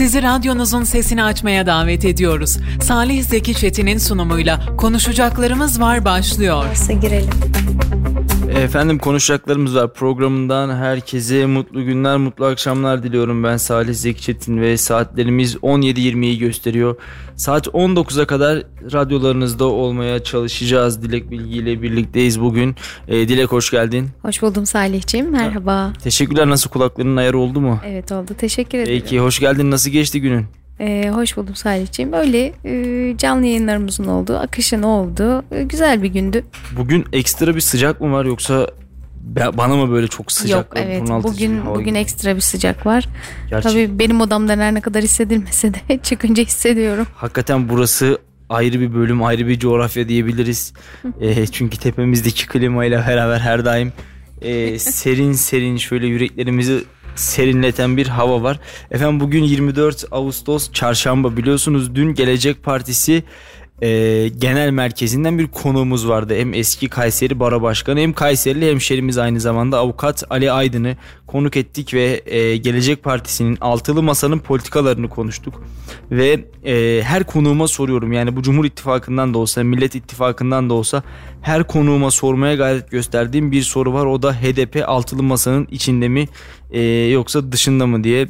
Sizi radyonuzun sesini açmaya davet ediyoruz. Salih Zeki Çetin'in sunumuyla konuşacaklarımız var başlıyor. Varsa girelim. Efendim konuşacaklarımız var programından herkese mutlu günler mutlu akşamlar diliyorum ben Salih Zeki Çetin ve saatlerimiz 17.20'yi gösteriyor. Saat 19'a kadar radyolarınızda olmaya çalışacağız Dilek Bilgi ile birlikteyiz bugün. Ee, Dilek hoş geldin. Hoş buldum Salihciğim merhaba. Teşekkürler nasıl kulaklarının ayarı oldu mu? Evet oldu teşekkür ederim. Peki hoş geldin nasıl geçti günün? Ee, hoş buldum Salihciğim. Böyle e, canlı yayınlarımızın olduğu, akışın olduğu e, güzel bir gündü. Bugün ekstra bir sıcak mı var yoksa bana mı böyle çok sıcak? Yok ve evet bugün bugün gibi? ekstra bir sıcak var. Gerçek- Tabii benim odamdan her ne kadar hissedilmese de çıkınca hissediyorum. Hakikaten burası ayrı bir bölüm, ayrı bir coğrafya diyebiliriz. Eee, çünkü tepemizdeki klimayla beraber her daim eee, serin serin şöyle yüreklerimizi serinleten bir hava var. Efendim bugün 24 Ağustos çarşamba biliyorsunuz dün Gelecek Partisi eee, genel merkezinden bir konuğumuz vardı. Hem eski Kayseri Bara Başkanı hem Kayserili hemşerimiz aynı zamanda avukat Ali Aydın'ı konuk ettik ve eee, Gelecek Partisi'nin altılı masanın politikalarını konuştuk. Ve eee, her konuğuma soruyorum yani bu Cumhur İttifakı'ndan da olsa Millet İttifakı'ndan da olsa her konuğuma sormaya gayret gösterdiğim bir soru var. O da HDP altılı masanın içinde mi eee, yoksa dışında mı diye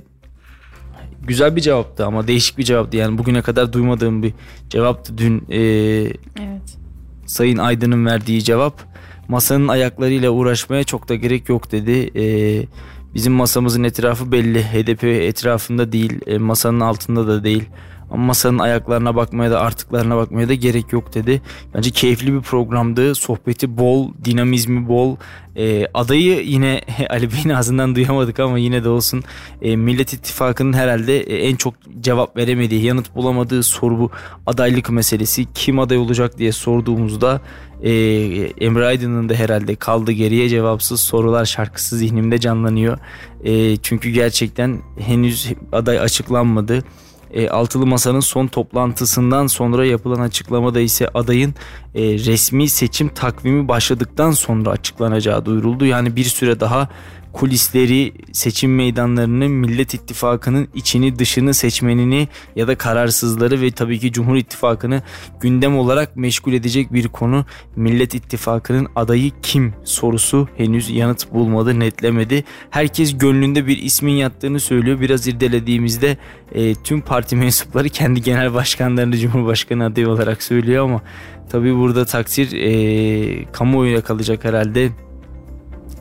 güzel bir cevaptı ama değişik bir cevaptı yani bugüne kadar duymadığım bir cevaptı dün eee, Evet. Sayın Aydın'ın verdiği cevap masanın ayaklarıyla uğraşmaya çok da gerek yok dedi. Ee, bizim masamızın etrafı belli. HDP etrafında değil, e, masanın altında da değil. Ama masanın ayaklarına bakmaya da artıklarına bakmaya da gerek yok dedi. Bence keyifli bir programdı. Sohbeti bol, dinamizmi bol. Ee, adayı yine Ali Bey'in ağzından duyamadık ama yine de olsun. Ee, Millet İttifakı'nın herhalde e, en çok cevap veremediği, yanıt bulamadığı soru bu adaylık meselesi. Kim aday olacak diye sorduğumuzda e, Emre Aydın'ın da herhalde kaldı geriye cevapsız sorular şarkısı zihnimde canlanıyor. E, çünkü gerçekten henüz aday açıklanmadı. E, Altılı Masa'nın son toplantısından sonra yapılan açıklamada ise adayın e, resmi seçim takvimi başladıktan sonra açıklanacağı duyuruldu. Yani bir süre daha kulisleri, seçim meydanlarını, Millet İttifakı'nın içini dışını seçmenini ya da kararsızları ve tabii ki Cumhur İttifakı'nı gündem olarak meşgul edecek bir konu. Millet İttifakı'nın adayı kim sorusu henüz yanıt bulmadı, netlemedi. Herkes gönlünde bir ismin yattığını söylüyor. Biraz irdelediğimizde e, tüm parti mensupları kendi genel başkanlarını Cumhurbaşkanı adayı olarak söylüyor ama tabii burada takdir e, kamuoyuna kalacak herhalde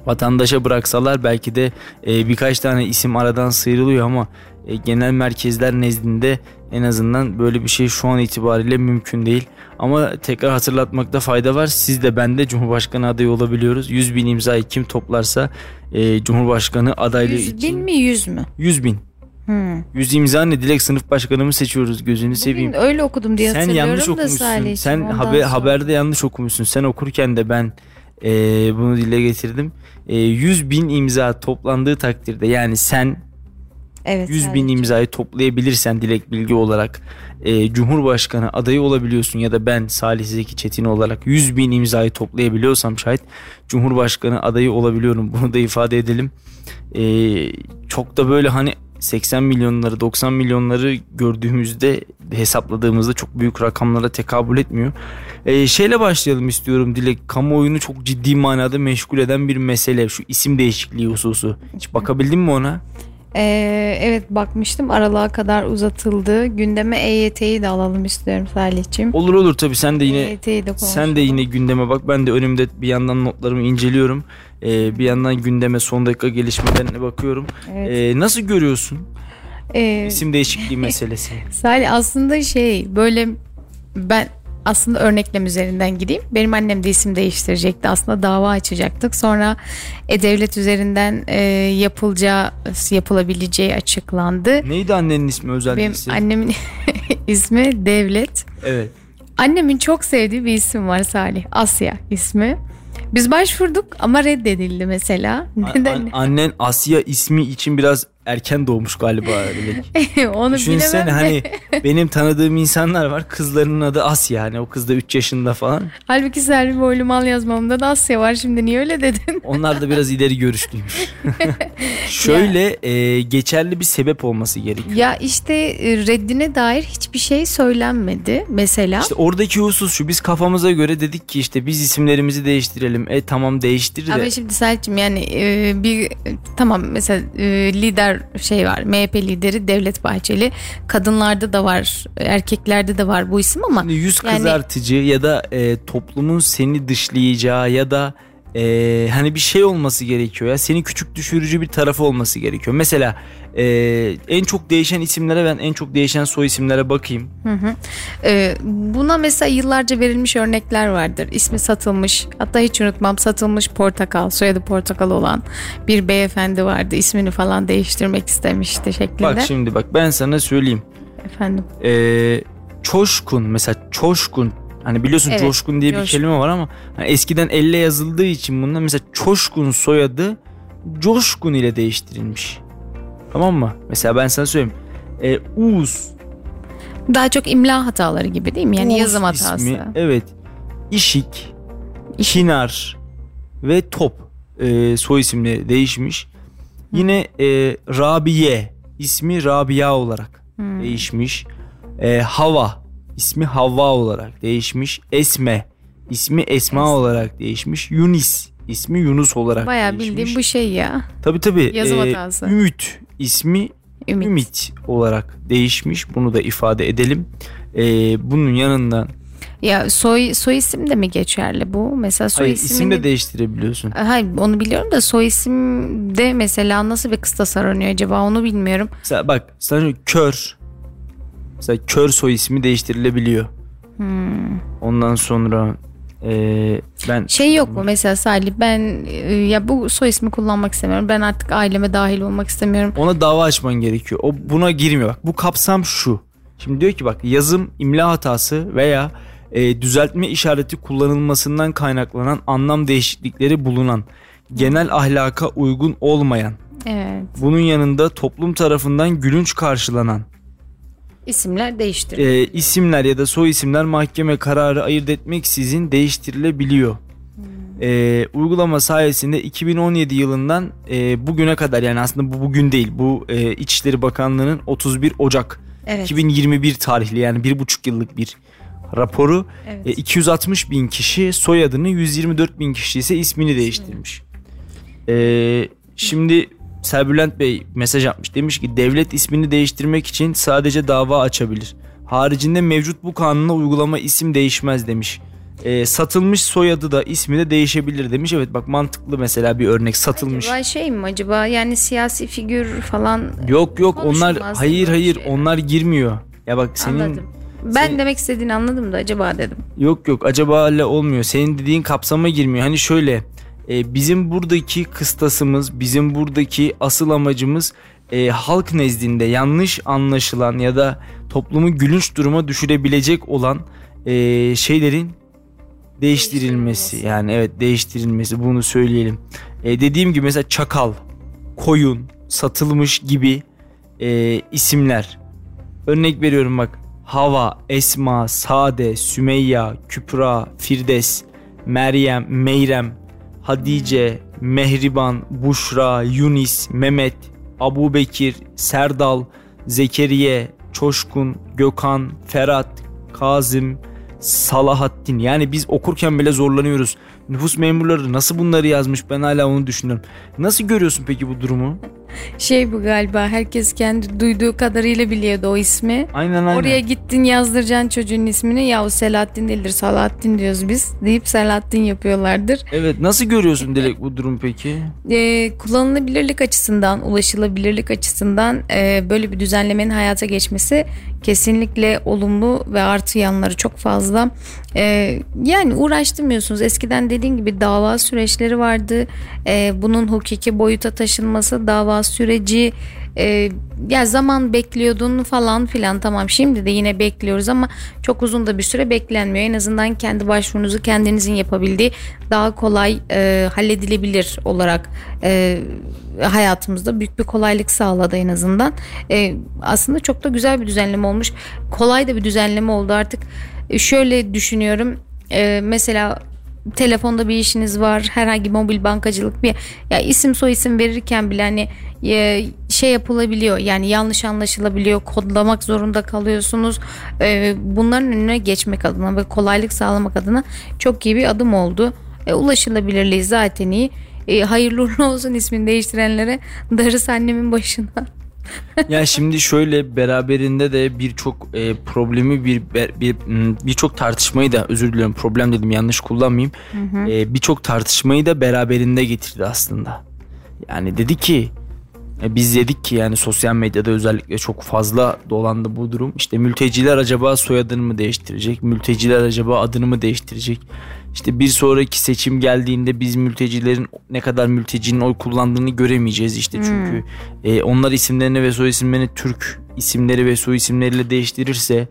vatandaşa bıraksalar belki de e, birkaç tane isim aradan sıyrılıyor ama e, genel merkezler nezdinde en azından böyle bir şey şu an itibariyle mümkün değil. Ama tekrar hatırlatmakta fayda var. Siz de ben de Cumhurbaşkanı adayı olabiliyoruz. 100 bin imzayı kim toplarsa e, Cumhurbaşkanı adaylığı 100 için. bin mi 100 mü? 100 bin. Hmm. 100 imza ne? Dilek sınıf başkanımı seçiyoruz gözünü seveyim. Bugün öyle okudum diye Sen hatırlıyorum yanlış da okumuşsun. Sen haber, sonra. haberde yanlış okumuşsun. Sen okurken de ben e, bunu dile getirdim. E, 100 bin imza toplandığı takdirde yani sen evet, 100 bin Salihciğim. imzayı toplayabilirsen dilek bilgi olarak e, Cumhurbaşkanı adayı olabiliyorsun ya da ben Salih Zeki Çetin olarak 100 bin imzayı toplayabiliyorsam şayet Cumhurbaşkanı adayı olabiliyorum. Bunu da ifade edelim. E, çok da böyle hani 80 milyonları 90 milyonları gördüğümüzde hesapladığımızda çok büyük rakamlara tekabül etmiyor. E, şeyle başlayalım istiyorum Dilek. Kamuoyunu çok ciddi manada meşgul eden bir mesele şu isim değişikliği hususu. Hiç bakabildin mi ona? Ee, evet bakmıştım aralığa kadar uzatıldı. Gündeme EYT'yi de alalım istiyorum Salihciğim. Olur olur tabii sen de yine EYT'yi de Sen de yine gündeme bak. Ben de önümde bir yandan notlarımı inceliyorum. Ee, bir yandan gündeme son dakika gelişmelerine bakıyorum. Evet. Ee, nasıl görüyorsun Ee, isim değişikliği meselesi? Salih aslında şey böyle ben aslında örneklem üzerinden gideyim. Benim annem de isim değiştirecekti. Aslında dava açacaktık. Sonra e-devlet üzerinden e, yapılacağı yapılabileceği açıklandı. Neydi annenin ismi özel Benim isim? annemin ismi Devlet. Evet. Annemin çok sevdiği bir isim var Salih. Asya ismi. Biz başvurduk ama reddedildi mesela. Neden? an- annen Asya ismi için biraz erken doğmuş galiba. Onu Düşünsene bilemem hani de. benim tanıdığım insanlar var. Kızlarının adı Asya hani o kız da 3 yaşında falan. Halbuki Selvi boylu mal yazmamda da Asya var şimdi niye öyle dedin? Onlar da biraz ileri görüşlüymüş. Şöyle e, geçerli bir sebep olması gerekiyor. Ya işte e, reddine dair hiçbir şey söylenmedi mesela. İşte oradaki husus şu biz kafamıza göre dedik ki işte biz isimlerimizi değiştirelim. E tamam değiştir de. Ama şimdi Selçuk'um yani e, bir tamam mesela e, lider şey var MHP lideri Devlet Bahçeli. Kadınlarda da var erkeklerde de var bu isim ama Şimdi yüz Yani- kızartıcı ya da e, toplumun seni dışlayacağı ya da e, hani bir şey olması gerekiyor ya seni küçük düşürücü bir tarafı olması gerekiyor. Mesela e, en çok değişen isimlere ben en çok değişen soy isimlere bakayım. Hı hı. Ee, buna mesela yıllarca verilmiş örnekler vardır. İsmi satılmış hatta hiç unutmam satılmış portakal soyadı portakal olan bir beyefendi vardı. İsmini falan değiştirmek istemişti şeklinde. Bak şimdi bak ben sana söyleyeyim. Efendim. E, çoşkun mesela çoşkun hani biliyorsun Evet, coşkun diye bir coşkun. kelime var ama hani eskiden elle yazıldığı için bundan mesela çoşkun soyadı coşkun ile değiştirilmiş. Tamam mı? Mesela ben sana söyleyeyim. E, Uz Daha çok imla hataları gibi değil mi? Yani Uz yazım hatası. ismi, evet. İşik, Kinar ve Top e, soy isimleri değişmiş. Yine e, Rabiye ismi Rabia olarak Hmm. değişmiş. E, Hava ismi Havva olarak değişmiş. Esme ismi Esma Esma. olarak değişmiş. Yunis ismi Yunus olarak Bayağı değişmiş. bildiğim bu şey ya. Tabii tabii. Yazım e, hatası. Ümit ismi Ümit. Ümit olarak değişmiş. Bunu da ifade edelim. E, bunun yanından Ya soy soy isim de mi geçerli bu? Mesela soy Hayır, isim ismini de değiştirebiliyorsun. Hayır onu biliyorum da soy isimde mesela nasıl bir kıstas aranıyor acaba onu bilmiyorum. Mesela bak sana kör. Mesela kör soy ismi değiştirilebiliyor. Hmm. Ondan sonra eee, ben Şey yok mu mesela Salih ben e, ya bu soy ismi kullanmak istemiyorum. Ben artık aileme dahil olmak istemiyorum. ona dava açman gerekiyor. O buna girmiyor. Bak bu kapsam şu. Şimdi diyor ki bak yazım imla hatası veya e, düzeltme işareti kullanılmasından kaynaklanan anlam değişiklikleri bulunan genel ahlaka uygun olmayan Evet. bunun yanında toplum tarafından gülünç karşılanan İsimler değiştir. e, isimler ya da soy isimler mahkeme kararı ayırt etmeksizin değiştirilebiliyor. E, uygulama sayesinde 2017 yılından e, bugüne kadar yani aslında bu bugün değil bu e, İçişleri Bakanlığı'nın 31 Ocak evet. 2021 tarihli yani bir buçuk yıllık bir raporu evet. e, 260 bin kişi soyadını 124 bin kişi ise ismini değiştirmiş. E, şimdi Serbülent Bey mesaj atmış demiş ki devlet ismini değiştirmek için sadece dava açabilir. Haricinde mevcut bu kanuna uygulama isim değişmez demiş. E, satılmış soyadı da ismi de değişebilir demiş. Evet bak mantıklı mesela bir örnek satılmış. Acaba şey mi acaba yani siyasi figür falan Yok yok onlar Konuşulmaz hayır mi hayır şeyler? onlar girmiyor. Ya bak senin anladım. Ben senin- demek istediğini anladım da acaba dedim. Yok yok acaba öyle olmuyor. Senin dediğin kapsama girmiyor. Hani şöyle e, bizim buradaki kıstasımız, bizim buradaki asıl amacımız e, halk nezdinde yanlış anlaşılan ya da toplumu gülünç duruma düşürebilecek olan e, şeylerin değiştirilmesi. Yani evet değiştirilmesi bunu söyleyelim. E, dediğim gibi mesela çakal, koyun, satılmış gibi e, isimler. Örnek veriyorum bak. Hava, Esma, Sade, Sümeyya, Kübra, Firdes, Meryem, Meyrem, Hadice, Mehriban, Buşra, Yunis, Mehmet, Abu Bekir, Serdal, Zekeriye, Çoşkun, Gökhan, Ferhat, Kazım, Salahattin. Yani biz okurken bile zorlanıyoruz. Nüfus memurları nasıl bunları yazmış ben hala onu düşünüyorum. Nasıl görüyorsun peki bu durumu? Şey bu galiba herkes kendi duyduğu kadarıyla biliyordu o ismi. Aynen aynen. Oraya gittin yazdıracaksın çocuğun ismini. Ya o Selahattin değildir Salahattin diyoruz biz. Deyip Selahattin yapıyorlardır. Evet nasıl görüyorsun Dilek bu durum peki? Ee, kullanılabilirlik açısından, ulaşılabilirlik açısından e, böyle bir düzenlemenin hayata geçmesi kesinlikle olumlu ve artı yanları çok fazla. Ee, yani uğraştırmıyorsunuz. Eskiden dediğim gibi dava süreçleri vardı. Ee, bunun hukuki boyuta taşınması, dava süreci e, ya zaman bekliyordun falan filan tamam şimdi de yine bekliyoruz ama çok uzun da bir süre beklenmiyor. En azından kendi başvurunuzu kendinizin yapabildiği daha kolay e, halledilebilir olarak e, hayatımızda büyük bir kolaylık sağladı en azından. E, aslında çok da güzel bir düzenleme olmuş. Kolay da bir düzenleme oldu artık. E, şöyle düşünüyorum. E, mesela telefonda bir işiniz var herhangi mobil bankacılık bir ya isim soy isim verirken bile hani e, şey yapılabiliyor yani yanlış anlaşılabiliyor kodlamak zorunda kalıyorsunuz. E, bunların önüne geçmek adına ve kolaylık sağlamak adına çok iyi bir adım oldu. E, ulaşılabilirliği zaten iyi. E, hayırlı uğurlu olsun ismini değiştirenlere. Darısı annemin başına ya şimdi şöyle beraberinde de birçok e, problemi bir bir birçok tartışmayı da özür diliyorum problem dedim yanlış kullanmayayım. E, birçok tartışmayı da beraberinde getirdi aslında. Yani dedi ki e, biz dedik ki yani sosyal medyada özellikle çok fazla dolandı bu durum. İşte mülteciler acaba soyadını mı değiştirecek? Mülteciler acaba adını mı değiştirecek? İşte bir sonraki seçim geldiğinde biz mültecilerin ne kadar mültecinin oy kullandığını göremeyeceğiz işte çünkü hmm. e, onlar isimlerini ve soy isimlerini Türk isimleri ve soy isimleriyle değiştirirse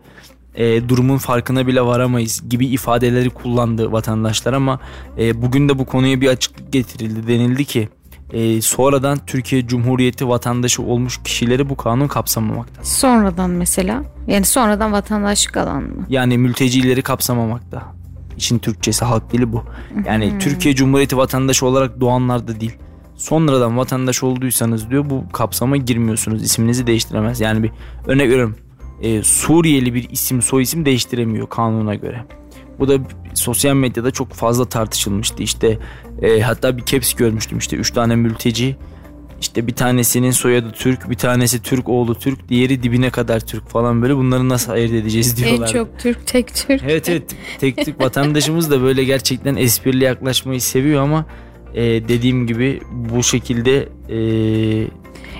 e, durumun farkına bile varamayız gibi ifadeleri kullandı vatandaşlar ama e, bugün de bu konuya bir açıklık getirildi denildi ki e, sonradan Türkiye Cumhuriyeti vatandaşı olmuş kişileri bu kanun kapsamamakta. Sonradan mesela yani sonradan vatandaşlık alan mı? Yani mültecileri kapsamamakta. İçin Türkçesi halk dili bu. Yani hmm. Türkiye Cumhuriyeti vatandaşı olarak doğanlar da değil. Sonradan vatandaş olduysanız diyor bu kapsama girmiyorsunuz. İsminizi değiştiremez. Yani bir örnek veriyorum. E, Suriyeli bir isim soy isim değiştiremiyor kanuna göre. Bu da sosyal medyada çok fazla tartışılmıştı. İşte e, hatta bir caps görmüştüm işte 3 tane mülteci işte bir tanesinin soyadı Türk, bir tanesi Türk oğlu Türk, diğeri dibine kadar Türk falan böyle bunları nasıl ayırt edeceğiz diyorlar. En çok Türk, tek Türk. Evet evet tek Türk vatandaşımız da böyle gerçekten esprili yaklaşmayı seviyor ama e, dediğim gibi bu şekilde e,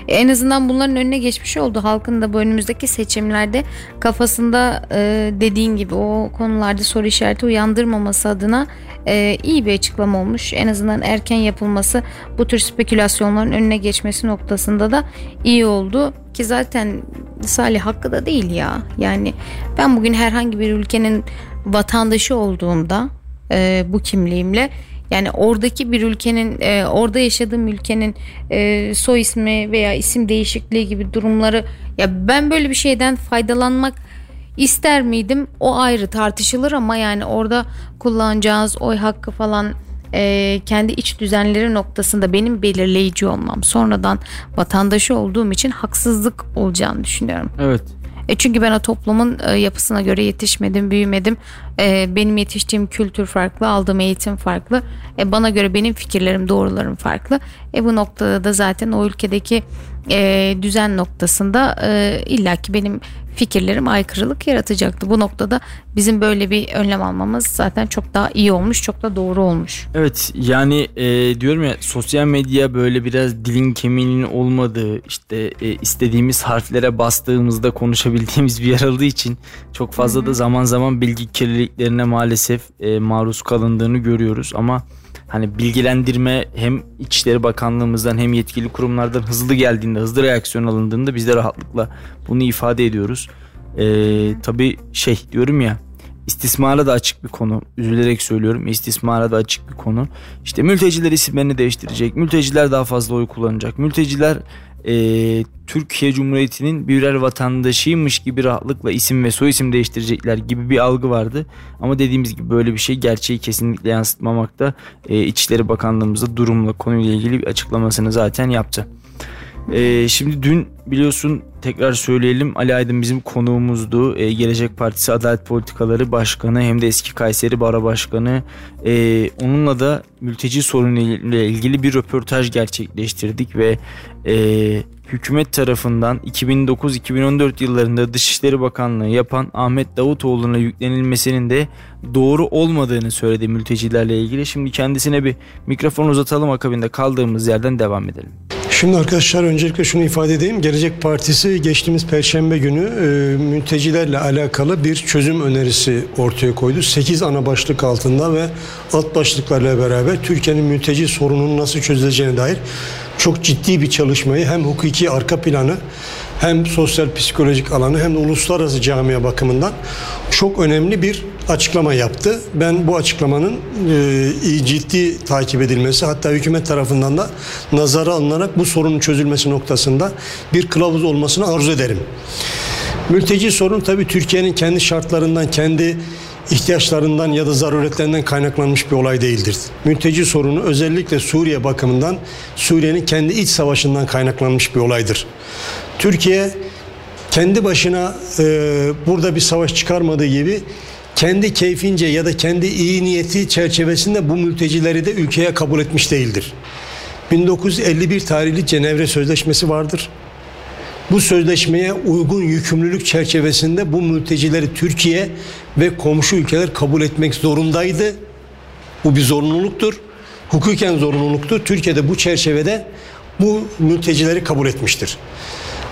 en azından bunların önüne geçmiş oldu. Halkın da bu önümüzdeki seçimlerde kafasında e, dediğin gibi o konularda soru işareti uyandırmaması adına e, iyi bir açıklama olmuş. En azından erken yapılması bu tür spekülasyonların önüne geçmesi noktasında da iyi oldu. Ki zaten Salih hakkı da değil ya. Yani ben bugün herhangi bir ülkenin vatandaşı olduğumda e, bu kimliğimle yani oradaki bir ülkenin e, orada yaşadığım ülkenin e, soy ismi veya isim değişikliği gibi durumları ya ben böyle bir şeyden faydalanmak ister miydim? O ayrı tartışılır ama yani orada kullanacağınız oy hakkı falan e, kendi iç düzenleri noktasında benim belirleyici olmam sonradan vatandaşı olduğum için haksızlık olacağını düşünüyorum. Evet. E çünkü ben o toplumun e, yapısına göre yetişmedim, büyümedim. E, benim yetiştiğim kültür farklı, aldığım eğitim farklı. E, bana göre benim fikirlerim, doğrularım farklı. E bu noktada da zaten o ülkedeki e, düzen noktasında e, illaki benim fikirlerim aykırılık yaratacaktı. Bu noktada bizim böyle bir önlem almamız zaten çok daha iyi olmuş, çok da doğru olmuş. Evet yani e, diyorum ya sosyal medya böyle biraz dilin kemiğinin olmadığı işte e, istediğimiz harflere bastığımızda konuşabildiğimiz bir yer olduğu için çok fazla Hı-hı. da zaman zaman bilgi kirliliklerine maalesef e, maruz kalındığını görüyoruz ama hani bilgilendirme hem İçişleri Bakanlığımızdan hem yetkili kurumlardan hızlı geldiğinde, hızlı reaksiyon alındığında biz de rahatlıkla bunu ifade ediyoruz. Ee, tabii şey diyorum ya istismara da açık bir konu. Üzülerek söylüyorum. İstismara da açık bir konu. İşte mülteciler isimlerini değiştirecek. Mülteciler daha fazla oy kullanacak. Mülteciler e, Türkiye Cumhuriyeti'nin birer vatandaşıymış gibi rahatlıkla isim ve soy isim değiştirecekler gibi bir algı vardı. Ama dediğimiz gibi böyle bir şey gerçeği kesinlikle yansıtmamakta. E, İçişleri Bakanlığımız durumla konuyla ilgili bir açıklamasını zaten yaptı. Ee, şimdi dün biliyorsun tekrar söyleyelim Ali Aydın bizim konuğumuzdu. Ee, Gelecek Partisi Adalet Politikaları Başkanı hem de eski Kayseri Bara Başkanı. Ee, onunla da mülteci sorunuyla ilgili bir röportaj gerçekleştirdik ve e, hükümet tarafından 2009-2014 yıllarında Dışişleri Bakanlığı yapan Ahmet Davutoğlu'na yüklenilmesinin de doğru olmadığını söyledi mültecilerle ilgili. Şimdi kendisine bir mikrofon uzatalım akabinde kaldığımız yerden devam edelim. Şimdi arkadaşlar öncelikle şunu ifade edeyim. Gelecek Partisi geçtiğimiz Perşembe günü e, mültecilerle alakalı bir çözüm önerisi ortaya koydu. 8 ana başlık altında ve alt başlıklarla beraber Türkiye'nin mülteci sorununun nasıl çözüleceğine dair çok ciddi bir çalışmayı hem hukuki arka planı hem sosyal psikolojik alanı hem de uluslararası camia bakımından çok önemli bir açıklama yaptı. Ben bu açıklamanın e, ciddi takip edilmesi hatta hükümet tarafından da nazara alınarak bu sorunun çözülmesi noktasında bir kılavuz olmasını arzu ederim. Mülteci sorun tabii Türkiye'nin kendi şartlarından, kendi ihtiyaçlarından ya da zaruretlerinden kaynaklanmış bir olay değildir. Mülteci sorunu özellikle Suriye bakımından Suriye'nin kendi iç savaşından kaynaklanmış bir olaydır. Türkiye kendi başına e, burada bir savaş çıkarmadığı gibi kendi keyfince ya da kendi iyi niyeti çerçevesinde bu mültecileri de ülkeye kabul etmiş değildir. 1951 tarihli Cenevre Sözleşmesi vardır. Bu sözleşmeye uygun yükümlülük çerçevesinde bu mültecileri Türkiye ve komşu ülkeler kabul etmek zorundaydı. Bu bir zorunluluktur. Hukuken zorunluluktur. Türkiye'de bu çerçevede bu mültecileri kabul etmiştir.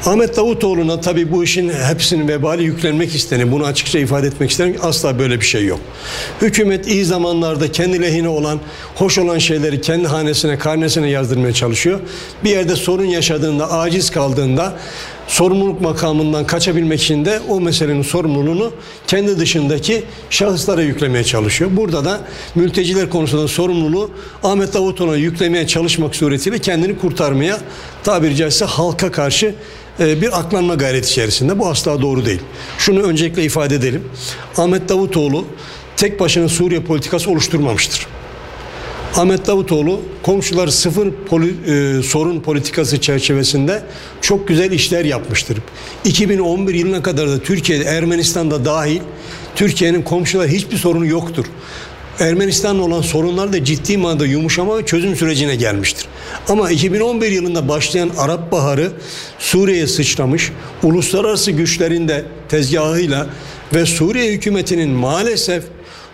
Ahmet Davutoğlu'na tabii bu işin hepsinin vebali yüklenmek istenir. Bunu açıkça ifade etmek isterim. Asla böyle bir şey yok. Hükümet iyi zamanlarda kendi lehine olan, hoş olan şeyleri kendi hanesine, karnesine yazdırmaya çalışıyor. Bir yerde sorun yaşadığında, aciz kaldığında sorumluluk makamından kaçabilmek için de o meselenin sorumluluğunu kendi dışındaki şahıslara yüklemeye çalışıyor. Burada da mülteciler konusunda sorumluluğu Ahmet Davutoğlu'na yüklemeye çalışmak suretiyle kendini kurtarmaya tabiri caizse halka karşı e, bir aklanma gayreti içerisinde. Bu asla doğru değil. Şunu öncelikle ifade edelim. Ahmet Davutoğlu tek başına Suriye politikası oluşturmamıştır. Ahmet Davutoğlu komşular sıfır poli, e, sorun politikası çerçevesinde çok güzel işler yapmıştır. 2011 yılına kadar da Türkiye'de Ermenistan'da dahil Türkiye'nin komşular hiçbir sorunu yoktur. Ermenistan'la olan sorunlar da ciddi manada yumuşama ve çözüm sürecine gelmiştir. Ama 2011 yılında başlayan Arap Baharı Suriye'ye sıçramış, uluslararası güçlerin de tezgahıyla ve Suriye hükümetinin maalesef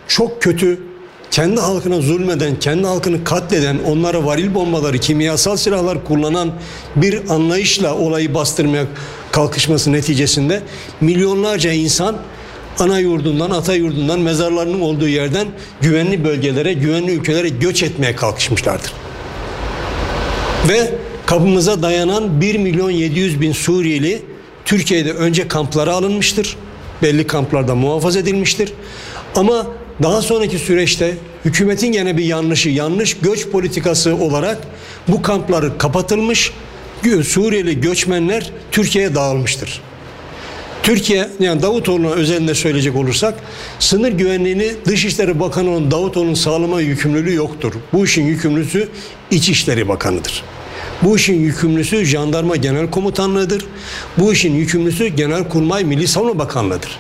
çok kötü kendi halkına zulmeden, kendi halkını katleden, onlara varil bombaları, kimyasal silahlar kullanan bir anlayışla olayı bastırmaya kalkışması neticesinde milyonlarca insan ana yurdundan, ata yurdundan, mezarlarının olduğu yerden güvenli bölgelere, güvenli ülkelere göç etmeye kalkışmışlardır. Ve kapımıza dayanan 1 milyon 700 bin Suriyeli Türkiye'de önce kamplara alınmıştır. Belli kamplarda muhafaza edilmiştir. Ama daha sonraki süreçte hükümetin gene bir yanlışı, yanlış göç politikası olarak bu kampları kapatılmış. Suriyeli göçmenler Türkiye'ye dağılmıştır. Türkiye yani Davutoğlu'na özelinde söyleyecek olursak sınır güvenliğini Dışişleri Bakanı olan Davutoğlu'nun sağlama yükümlülüğü yoktur. Bu işin yükümlüsü İçişleri Bakanı'dır. Bu işin yükümlüsü Jandarma Genel Komutanlığı'dır. Bu işin yükümlüsü Genelkurmay Milli Savunma Bakanlığı'dır.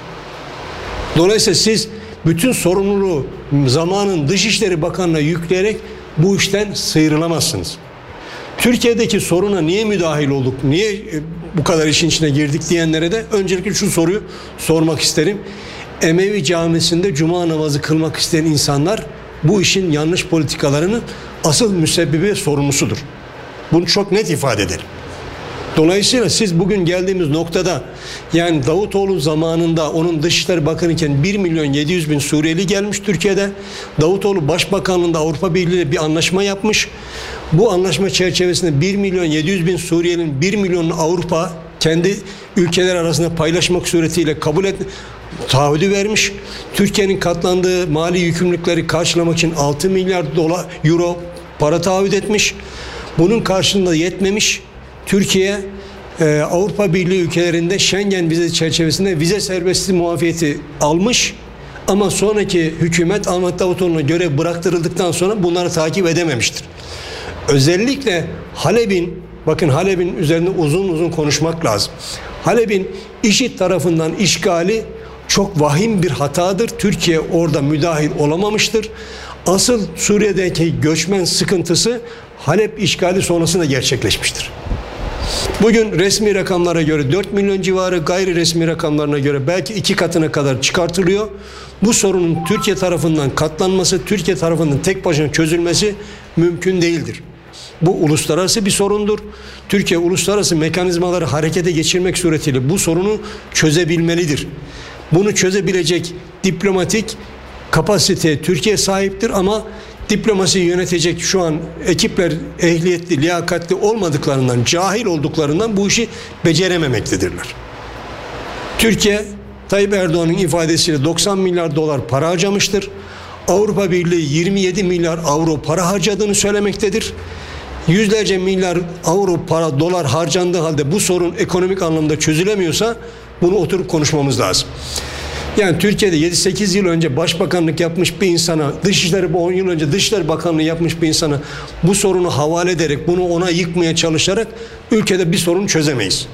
Dolayısıyla siz bütün sorumluluğu zamanın Dışişleri Bakanı'na yükleyerek bu işten sıyrılamazsınız. Türkiye'deki soruna niye müdahil olduk, niye e, bu kadar işin içine girdik diyenlere de öncelikle şu soruyu sormak isterim. Emevi camisinde cuma namazı kılmak isteyen insanlar bu işin yanlış politikalarının asıl müsebbibi sorumlusudur. Bunu çok net ifade ederim. Dolayısıyla siz bugün geldiğimiz noktada yani Davutoğlu zamanında onun Dışişleri Bakanı iken 1 milyon 700 bin Suriyeli gelmiş Türkiye'de. Davutoğlu Başbakanlığında Avrupa Birliği ile bir anlaşma yapmış. Bu anlaşma çerçevesinde 1 milyon 700 bin Suriyelinin 1 milyon Avrupa kendi ülkeler arasında paylaşmak suretiyle kabul et taahhüdü vermiş. Türkiye'nin katlandığı mali yükümlülükleri karşılamak için 6 milyar dolar euro para taahhüt etmiş. Bunun karşılığında yetmemiş. Türkiye e, Avrupa Birliği ülkelerinde Schengen vize çerçevesinde vize serbestliği muafiyeti almış. Ama sonraki hükümet Ahmet Davutoğlu'na görev bıraktırıldıktan sonra bunları takip edememiştir. Özellikle Halep'in, bakın Halep'in üzerinde uzun uzun konuşmak lazım. Halep'in IŞİD tarafından işgali çok vahim bir hatadır. Türkiye orada müdahil olamamıştır. Asıl Suriye'deki göçmen sıkıntısı Halep işgali sonrasında gerçekleşmiştir. Bugün resmi rakamlara göre 4 milyon civarı gayri resmi rakamlarına göre belki iki katına kadar çıkartılıyor. Bu sorunun Türkiye tarafından katlanması, Türkiye tarafından tek başına çözülmesi mümkün değildir. Bu uluslararası bir sorundur. Türkiye uluslararası mekanizmaları harekete geçirmek suretiyle bu sorunu çözebilmelidir. Bunu çözebilecek diplomatik kapasite Türkiye sahiptir ama diplomasiyi yönetecek şu an ekipler ehliyetli, liyakatli olmadıklarından, cahil olduklarından bu işi becerememektedirler. Türkiye Tayyip Erdoğan'ın ifadesiyle 90 milyar dolar para harcamıştır. Avrupa Birliği 27 milyar avro para harcadığını söylemektedir. Yüzlerce milyar avro para dolar harcandığı halde bu sorun ekonomik anlamda çözülemiyorsa bunu oturup konuşmamız lazım. Yani Türkiye'de 7-8 yıl önce başbakanlık yapmış bir insana, Dışişleri bu 10 yıl önce Dışişleri Bakanlığı yapmış bir insana bu sorunu havale ederek, bunu ona yıkmaya çalışarak ülkede bir sorun çözemeyiz.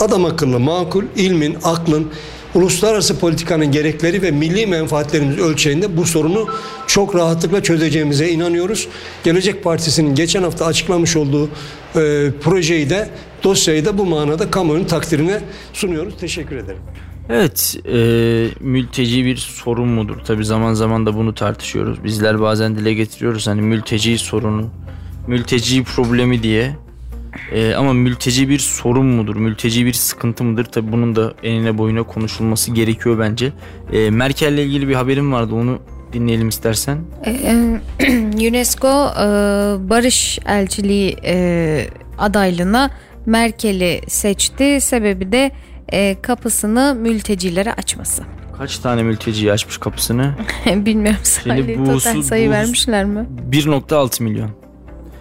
Adam akıllı, makul, ilmin, aklın, uluslararası politikanın gerekleri ve milli menfaatlerimiz ölçeğinde bu sorunu çok rahatlıkla çözeceğimize inanıyoruz. Gelecek Partisi'nin geçen hafta açıklamış olduğu e, projeyi de dosyayı da bu manada kamuoyunun takdirine sunuyoruz. Teşekkür ederim. Evet, e, mülteci bir sorun mudur? Tabi zaman zaman da bunu tartışıyoruz. Bizler bazen dile getiriyoruz hani mülteci sorunu, mülteci problemi diye. E, ama mülteci bir sorun mudur? Mülteci bir sıkıntı mıdır? Tabi bunun da enine boyuna konuşulması gerekiyor bence. E, Merkel'le ilgili bir haberim vardı. Onu dinleyelim istersen. E, e, UNESCO e, barış elçiliği adaylığına Merkel'i seçti. Sebebi de e, kapısını mültecilere açması. Kaç tane mülteci açmış kapısını? Bilmiyorum sayı, total sayı bu, vermişler mi? 1.6 milyon.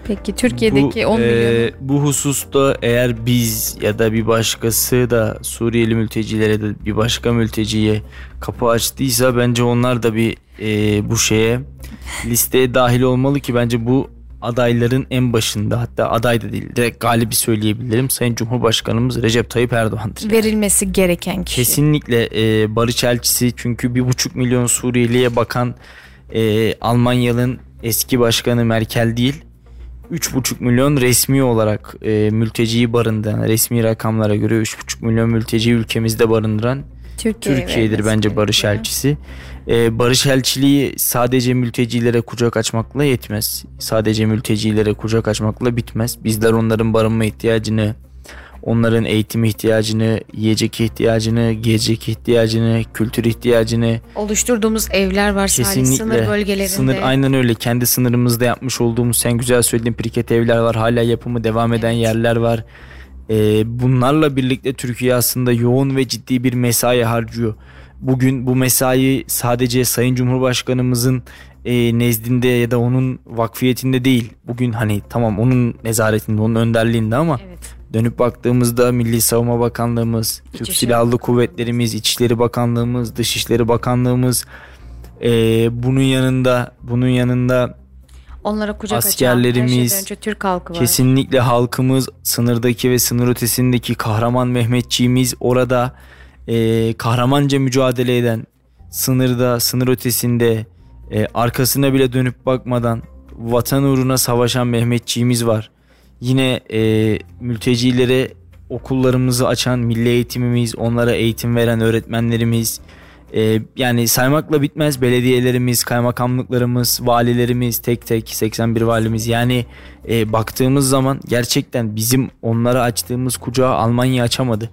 Peki Türkiye'deki bu, 10 milyon. bu hususta eğer biz ya da bir başkası da Suriyeli mültecilere de bir başka mülteciye kapı açtıysa bence onlar da bir e, bu şeye listeye dahil olmalı ki bence bu adayların en başında hatta aday da değil direkt galibi söyleyebilirim Sayın Cumhurbaşkanımız Recep Tayyip Erdoğan'dır. Verilmesi gereken kişi. Kesinlikle e, barış elçisi çünkü bir buçuk milyon Suriyeliye bakan e, Almanya'nın eski başkanı Merkel değil 3,5 milyon resmi olarak e, mülteciyi barındıran resmi rakamlara göre 3,5 milyon mülteci ülkemizde barındıran Türkiye Türkiye'dir bence barış elçisi. Ee, barış elçiliği sadece mültecilere kucak açmakla yetmez. Sadece mültecilere kucak açmakla bitmez. Bizler onların barınma ihtiyacını, onların eğitim ihtiyacını, yiyecek ihtiyacını, giyecek ihtiyacını, kültür ihtiyacını oluşturduğumuz evler var kesinlikle sınır bölgelerinde. Sınır aynen öyle. Kendi sınırımızda yapmış olduğumuz sen güzel söylediğin priket evler var. Hala yapımı devam eden evet. yerler var. Ee, bunlarla birlikte Türkiye aslında yoğun ve ciddi bir mesai harcıyor. Bugün bu mesai sadece Sayın Cumhurbaşkanımızın e, nezdinde ya da onun vakfiyetinde değil. Bugün hani tamam onun nezaretinde, onun önderliğinde ama evet. dönüp baktığımızda Milli Savunma Bakanlığımız, İç Türk Silahlı Kuvvetlerimiz, İçişleri Bakanlığımız, Dışişleri Bakanlığımız e, bunun yanında bunun yanında Onlara kucak askerlerimiz, açan, önce Türk halkı var. Kesinlikle halkımız, sınırdaki ve sınır ötesindeki kahraman Mehmetçiğimiz orada e, kahramanca mücadele eden, sınırda, sınır ötesinde e, arkasına bile dönüp bakmadan vatan uğruna savaşan Mehmetçiğimiz var. Yine e, mültecilere okullarımızı açan milli eğitimimiz, onlara eğitim veren öğretmenlerimiz, ee, yani saymakla bitmez belediyelerimiz, kaymakamlıklarımız, valilerimiz tek tek 81 valimiz yani e, baktığımız zaman gerçekten bizim onlara açtığımız kucağı Almanya açamadı.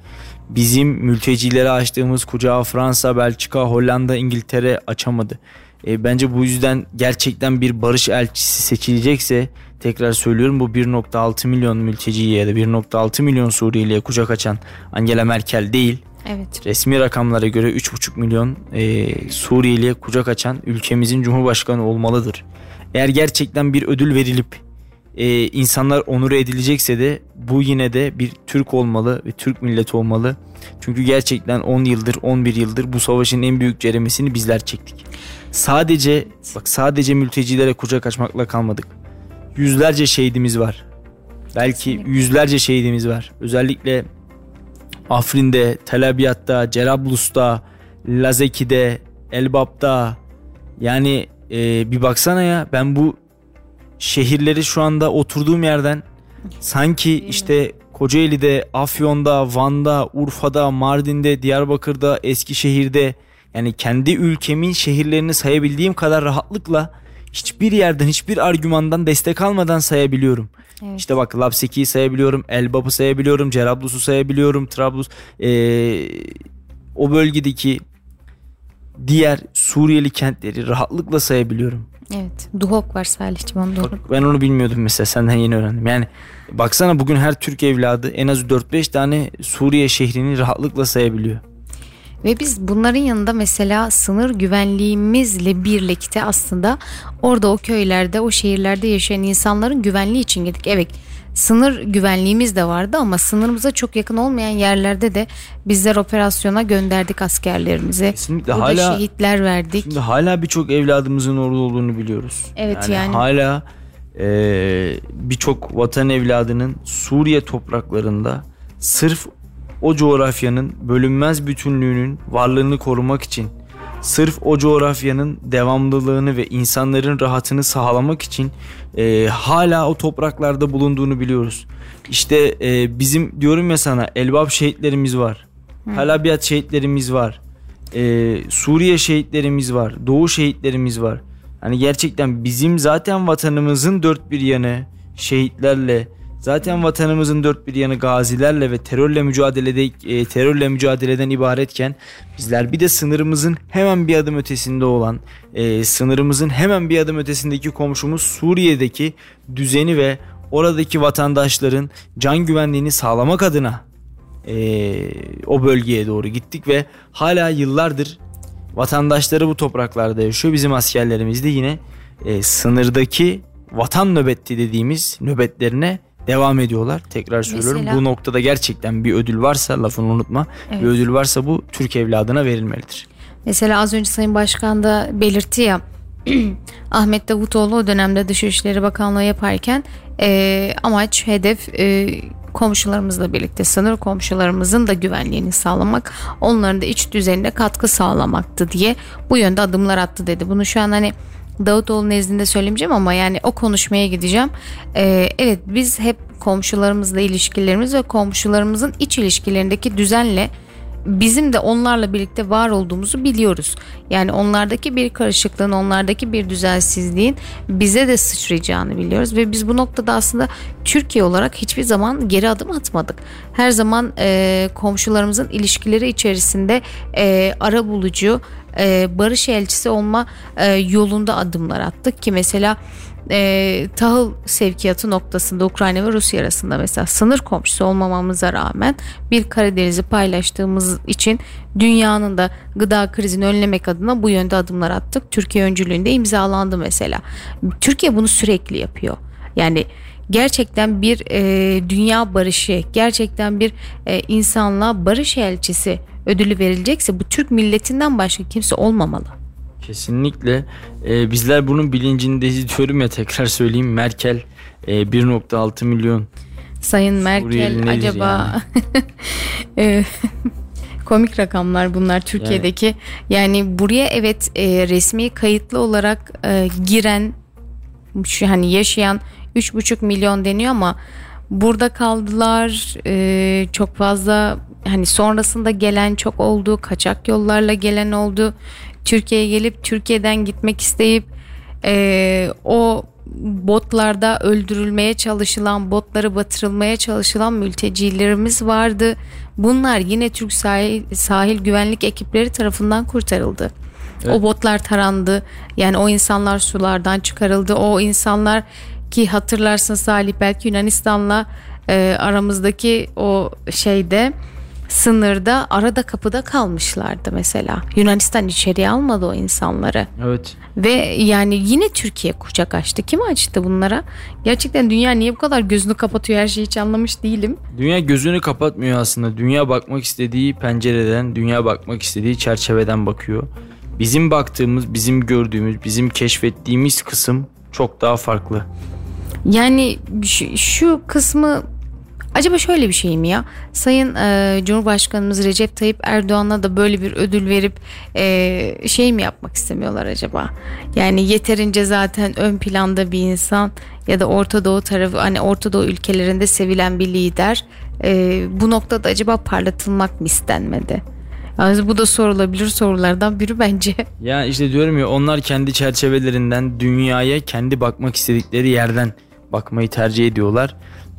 Bizim mültecilere açtığımız kucağı Fransa, Belçika, Hollanda, İngiltere açamadı. E, bence bu yüzden gerçekten bir barış elçisi seçilecekse tekrar söylüyorum bu 1.6 milyon mülteciye ya da 1.6 milyon Suriyeliye kucak açan Angela Merkel değil Evet. Resmi rakamlara göre 3,5 milyon e, Suriyeli'ye kucak açan ülkemizin Cumhurbaşkanı olmalıdır. Eğer gerçekten bir ödül verilip e, insanlar onur edilecekse de bu yine de bir Türk olmalı ve Türk milleti olmalı. Çünkü gerçekten 10 yıldır 11 yıldır bu savaşın en büyük ceremesini bizler çektik. Sadece bak sadece mültecilere kucak açmakla kalmadık. Yüzlerce şehidimiz var. Belki yüzlerce şehidimiz var. Özellikle Afrin'de, Tel Abyad'da, Cerablus'ta, Lazeki'de, Elbap'ta yani e, bir baksana ya ben bu şehirleri şu anda oturduğum yerden sanki işte Kocaeli'de, Afyon'da, Van'da, Urfa'da, Mardin'de, Diyarbakır'da, Eskişehir'de yani kendi ülkemin şehirlerini sayabildiğim kadar rahatlıkla hiçbir yerden hiçbir argümandan destek almadan sayabiliyorum. Evet. İşte bak Lapseki'yi sayabiliyorum, Elbap'ı sayabiliyorum, Cerablus'u sayabiliyorum, Trablus ee, o bölgedeki diğer Suriyeli kentleri rahatlıkla sayabiliyorum. Evet. Duhok var Salih'cim onu doğru. Bak, ben onu bilmiyordum mesela senden yeni öğrendim. Yani baksana bugün her Türk evladı en az 4-5 tane Suriye şehrini rahatlıkla sayabiliyor. Ve biz bunların yanında mesela sınır güvenliğimizle birlikte aslında orada o köylerde o şehirlerde yaşayan insanların güvenliği için gittik. Evet sınır güvenliğimiz de vardı ama sınırımıza çok yakın olmayan yerlerde de bizler operasyona gönderdik askerlerimizi. Kesinlikle Burada hala şehitler verdik. Şimdi hala birçok evladımızın orada olduğunu biliyoruz. Evet yani. yani. Hala e, birçok vatan evladının Suriye topraklarında sırf o coğrafyanın bölünmez bütünlüğünün varlığını korumak için sırf o coğrafyanın devamlılığını ve insanların rahatını sağlamak için e, hala o topraklarda bulunduğunu biliyoruz. İşte e, bizim diyorum ya sana Elbap şehitlerimiz var. Hı. Halabiyat şehitlerimiz var. E, Suriye şehitlerimiz var. Doğu şehitlerimiz var. Hani gerçekten bizim zaten vatanımızın dört bir yanı şehitlerle Zaten vatanımızın dört bir yanı gazilerle ve terörle mücadelede e, terörle mücadeleden ibaretken bizler bir de sınırımızın hemen bir adım ötesinde olan e, sınırımızın hemen bir adım ötesindeki komşumuz Suriye'deki düzeni ve oradaki vatandaşların can güvenliğini sağlamak adına e, o bölgeye doğru gittik ve hala yıllardır vatandaşları bu topraklarda yaşıyor. Bizim askerlerimiz de yine e, sınırdaki vatan nöbetti dediğimiz nöbetlerine devam ediyorlar. Tekrar söylüyorum Mesela, bu noktada gerçekten bir ödül varsa lafını unutma. Evet. Bir ödül varsa bu Türk evladına verilmelidir. Mesela az önce Sayın Başkan da belirtti ya Ahmet Davutoğlu o dönemde Dışişleri Bakanlığı yaparken e, amaç, hedef e, komşularımızla birlikte sınır komşularımızın da güvenliğini sağlamak, onların da iç düzenine katkı sağlamaktı diye bu yönde adımlar attı dedi. Bunu şu an hani Davutoğlu nezdinde söylemeyeceğim ama yani o konuşmaya gideceğim. Ee, evet biz hep komşularımızla ilişkilerimiz ve komşularımızın iç ilişkilerindeki düzenle bizim de onlarla birlikte var olduğumuzu biliyoruz. Yani onlardaki bir karışıklığın, onlardaki bir düzensizliğin bize de sıçrayacağını biliyoruz ve biz bu noktada aslında Türkiye olarak hiçbir zaman geri adım atmadık. Her zaman e, komşularımızın ilişkileri içerisinde e, ara bulucu, e, barış elçisi olma e, yolunda adımlar attık ki mesela e, tahıl sevkiyatı noktasında Ukrayna ve Rusya arasında mesela sınır komşusu olmamamıza rağmen bir Karadeniz'i paylaştığımız için dünyanın da gıda krizini önlemek adına bu yönde adımlar attık. Türkiye öncülüğünde imzalandı mesela. Türkiye bunu sürekli yapıyor. Yani gerçekten bir e, dünya barışı, gerçekten bir e, insanlığa barış elçisi ödülü verilecekse bu Türk milletinden başka kimse olmamalı. Kesinlikle. Ee, bizler bunun bilincindeyiz diyorum ya tekrar söyleyeyim. Merkel e, 1.6 milyon. Sayın Merkel acaba yani? komik rakamlar bunlar Türkiye'deki. Yani, yani buraya evet e, resmi kayıtlı olarak e, giren şu hani yaşayan 3,5 milyon deniyor ama burada kaldılar. E, çok fazla hani sonrasında gelen çok oldu. Kaçak yollarla gelen oldu. Türkiye'ye gelip Türkiye'den gitmek isteyip e, o botlarda öldürülmeye çalışılan, botları batırılmaya çalışılan mültecilerimiz vardı. Bunlar yine Türk sahil, sahil güvenlik ekipleri tarafından kurtarıldı. Evet. O botlar tarandı. Yani o insanlar sulardan çıkarıldı. O insanlar ki hatırlarsın Salih belki Yunanistan'la e, aramızdaki o şeyde sınırda arada kapıda kalmışlardı mesela. Yunanistan içeriye almadı o insanları. Evet. Ve yani yine Türkiye kucak açtı. Kim açtı bunlara? Gerçekten dünya niye bu kadar gözünü kapatıyor her şeyi hiç anlamış değilim. Dünya gözünü kapatmıyor aslında. Dünya bakmak istediği pencereden, dünya bakmak istediği çerçeveden bakıyor. Bizim baktığımız, bizim gördüğümüz, bizim keşfettiğimiz kısım çok daha farklı. Yani şu, şu kısmı Acaba şöyle bir şey mi ya? Sayın e, Cumhurbaşkanımız Recep Tayyip Erdoğan'a da böyle bir ödül verip e, şey mi yapmak istemiyorlar acaba? Yani yeterince zaten ön planda bir insan ya da Orta Doğu tarafı hani Orta Doğu ülkelerinde sevilen bir lider. E, bu noktada acaba parlatılmak mı istenmedi? Yani bu da sorulabilir sorulardan biri bence. Ya işte diyorum ya onlar kendi çerçevelerinden dünyaya kendi bakmak istedikleri yerden bakmayı tercih ediyorlar.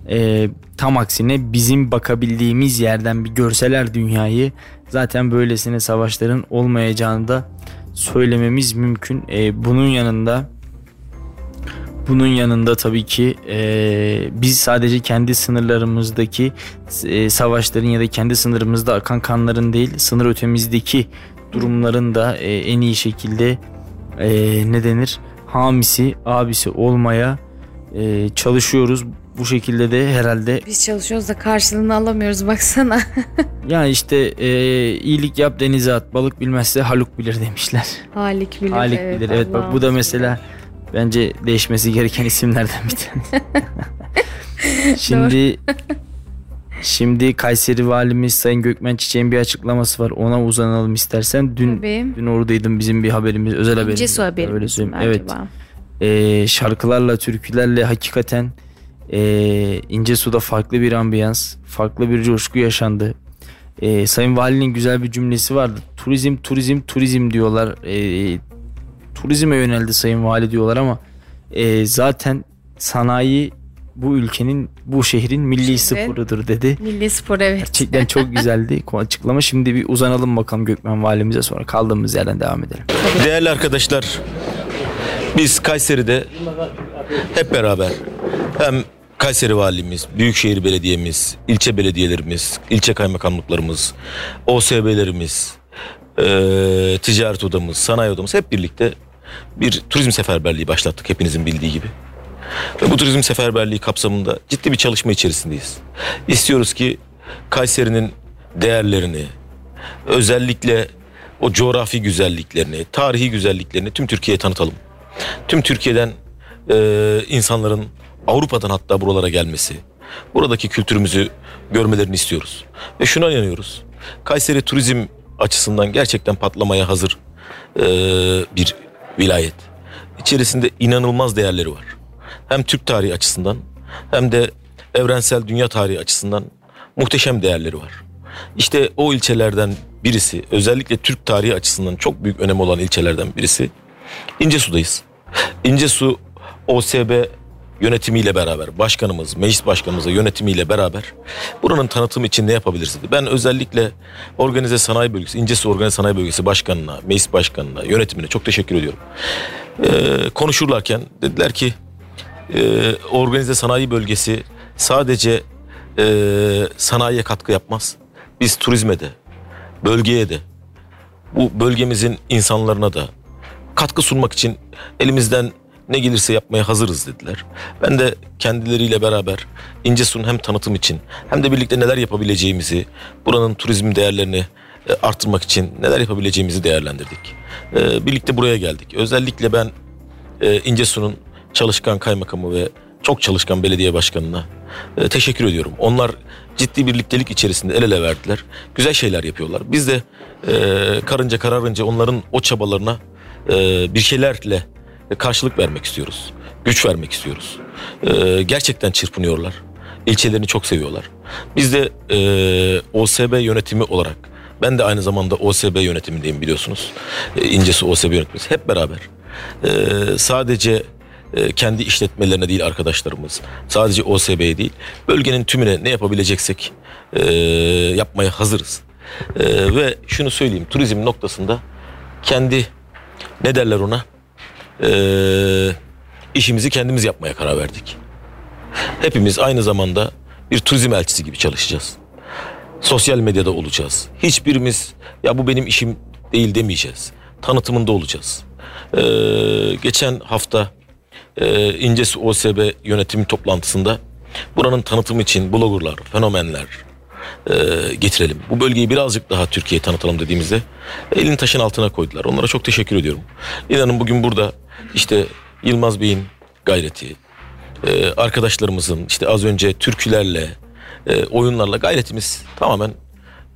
Ee, tam aksine bizim bakabildiğimiz yerden bir görseler dünyayı zaten böylesine savaşların olmayacağını da söylememiz mümkün. Ee, bunun yanında bunun yanında tabii ki e, biz sadece kendi sınırlarımızdaki e, savaşların ya da kendi sınırımızda akan kanların değil sınır ötemizdeki durumların da e, en iyi şekilde e, ne denir hamisi abisi olmaya e, çalışıyoruz. Bu şekilde de herhalde Biz çalışıyoruz da karşılığını alamıyoruz baksana. ya işte e, iyilik yap denize at balık bilmezse Haluk bilir demişler. Halik bilir. Halik bilir evet bak bu da mesela bence değişmesi gereken isimlerden bir tanesi. şimdi şimdi Kayseri valimiz Sayın Gökmen Çiçek'in bir açıklaması var. Ona uzanalım istersen. Dün Tabii. dün oradaydım bizim bir haberimiz özel haberimiz. Su haberi Öyle söyleyeyim. Evet. Ee, şarkılarla, türkülerle hakikaten ee, İnce Su'da farklı bir ambiyans, farklı bir coşku yaşandı. Ee, Sayın Valinin güzel bir cümlesi vardı. Turizm, turizm, turizm diyorlar. Ee, turizme yöneldi Sayın Vali diyorlar ama ee, zaten sanayi bu ülkenin, bu şehrin milli Şehrin. sporudur dedi. Milli spor evet. Gerçekten çok güzeldi açıklama. Şimdi bir uzanalım bakalım Gökmen Valimize sonra kaldığımız yerden devam edelim. Değerli arkadaşlar, biz Kayseri'de hep beraber hem Kayseri Valimiz, Büyükşehir Belediyemiz, ilçe belediyelerimiz, ilçe kaymakamlıklarımız, OSB'lerimiz, eee, ticaret odamız, sanayi odamız hep birlikte bir turizm seferberliği başlattık hepinizin bildiği gibi. Ve bu turizm seferberliği kapsamında ciddi bir çalışma içerisindeyiz. İstiyoruz ki Kayseri'nin değerlerini, özellikle o coğrafi güzelliklerini, tarihi güzelliklerini tüm Türkiye'ye tanıtalım. Tüm Türkiye'den e, insanların Avrupa'dan hatta buralara gelmesi, buradaki kültürümüzü görmelerini istiyoruz. Ve şuna inanıyoruz. Kayseri turizm açısından gerçekten patlamaya hazır e, bir vilayet. İçerisinde inanılmaz değerleri var. Hem Türk tarihi açısından hem de evrensel dünya tarihi açısından muhteşem değerleri var. İşte o ilçelerden birisi özellikle Türk tarihi açısından çok büyük önemi olan ilçelerden birisi İncesu'dayız. İncesu OSB yönetimiyle beraber başkanımız, meclis başkanımızla yönetimiyle beraber buranın tanıtımı için ne yapabiliriz. Ben özellikle Organize Sanayi Bölgesi, İncesu Organize Sanayi Bölgesi Başkanı'na, meclis başkanına, yönetimine çok teşekkür ediyorum. Ee, konuşurlarken dediler ki e, organize sanayi bölgesi sadece e, sanayiye katkı yapmaz. Biz turizme de, bölgeye de, bu bölgemizin insanlarına da katkı sunmak için elimizden ne gelirse yapmaya hazırız dediler. Ben de kendileriyle beraber İncesu'nun hem tanıtım için hem de birlikte neler yapabileceğimizi, buranın turizm değerlerini e, arttırmak için neler yapabileceğimizi değerlendirdik. E, Birlikte buraya geldik. Özellikle ben e, İncesu'nun çalışkan kaymakamı ve çok çalışkan belediye başkanına teşekkür ediyorum. Onlar ciddi birliktelik içerisinde el ele verdiler. Güzel şeyler yapıyorlar. Biz de e, karınca kararınca onların o çabalarına bir şeylerle karşılık vermek istiyoruz. Güç vermek istiyoruz. E, gerçekten çırpınıyorlar. İlçelerini çok seviyorlar. Biz de e, OSB yönetimi olarak ben de aynı zamanda OSB yönetimindeyim biliyorsunuz. E, İncesu OSB yönetimimiz hep beraber. E, sadece kendi işletmelerine değil arkadaşlarımız, sadece OSB'ye değil, bölgenin tümüne ne yapabileceksek yapmaya hazırız. Ve şunu söyleyeyim, turizm noktasında kendi ne derler ona, e, işimizi kendimiz yapmaya karar verdik. Hepimiz aynı zamanda bir turizm elçisi gibi çalışacağız. Sosyal medyada olacağız. Hiçbirimiz ya bu benim işim değil demeyeceğiz. Tanıtımında olacağız. Ee, geçen hafta e, İncesu OSB yönetimi toplantısında buranın tanıtımı için bloggerlar, fenomenler e, getirelim. Bu bölgeyi birazcık daha Türkiye'ye tanıtalım dediğimizde elini taşın altına koydular. Onlara çok teşekkür ediyorum. İnanın bugün burada işte Yılmaz Bey'in gayreti, e, arkadaşlarımızın işte az önce türkülerle, e, oyunlarla gayretimiz tamamen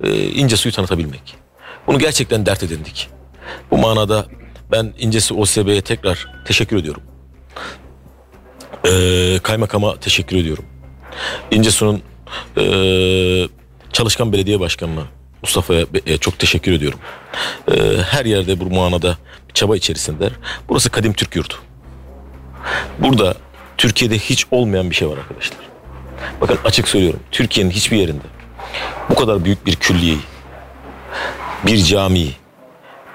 e, ince suyu tanıtabilmek. Bunu gerçekten dert edindik. Bu manada ben İncesi OSB'ye tekrar teşekkür ediyorum. E, kaymakama teşekkür ediyorum. İncesu'nun e, çalışkan belediye başkanına Mustafa'ya çok teşekkür ediyorum. E, her yerde bu manada bir çaba içerisindeler. Burası kadim Türk yurdu. Burada Türkiye'de hiç olmayan bir şey var arkadaşlar. Bakın açık söylüyorum. Türkiye'nin hiçbir yerinde bu kadar büyük bir külliyeyi, bir camiyi,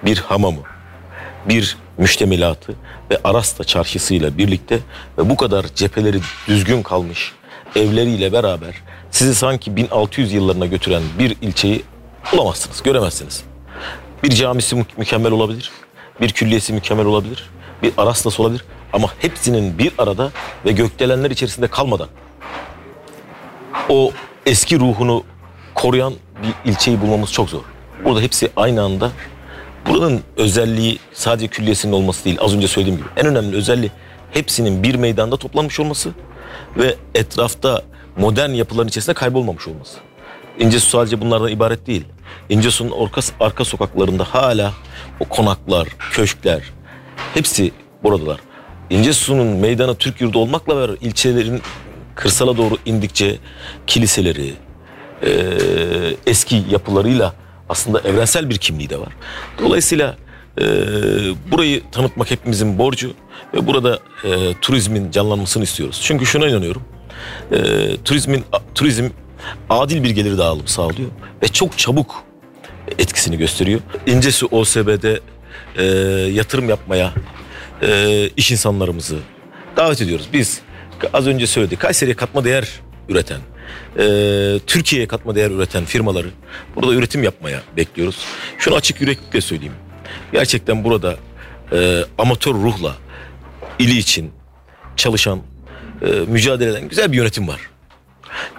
bir hamamı, bir müştemilatı ve Arasta çarşısıyla birlikte ve bu kadar cepheleri düzgün kalmış evleriyle beraber sizi sanki 1600 yıllarına götüren bir ilçeyi bulamazsınız, göremezsiniz. Bir camisi mü- mükemmel olabilir, bir külliyesi mükemmel olabilir, bir arastası olabilir ama hepsinin bir arada ve gökdelenler içerisinde kalmadan o eski ruhunu koruyan bir ilçeyi bulmamız çok zor. Burada hepsi aynı anda. Buranın özelliği sadece külliyesinin olması değil. Az önce söylediğim gibi. En önemli özelliği hepsinin bir meydanda toplanmış olması ve etrafta modern yapıların içerisinde kaybolmamış olması. İncesu sadece bunlardan ibaret değil. İncesu'nun arka, arka sokaklarında hala o konaklar, köşkler hepsi buradalar. İncesu'nun meydanı Türk yurdu olmakla beraber ilçelerin kırsala doğru indikçe kiliseleri, e, eski yapılarıyla aslında evrensel bir kimliği de var. Dolayısıyla e, burayı tanıtmak hepimizin borcu ve burada e, turizmin canlanmasını istiyoruz. Çünkü şuna inanıyorum. E, turizmin turizm adil bir gelir dağılımı sağlıyor ve çok çabuk etkisini gösteriyor. İncesu OSB'de e, yatırım yapmaya e, iş insanlarımızı davet ediyoruz. Biz az önce söyledik Kayseri'ye katma değer üreten, e, Türkiye'ye katma değer üreten firmaları burada üretim yapmaya bekliyoruz. Şunu açık yüreklilikle söyleyeyim. Gerçekten burada e, amatör ruhla ili için çalışan, e, mücadele eden güzel bir yönetim var.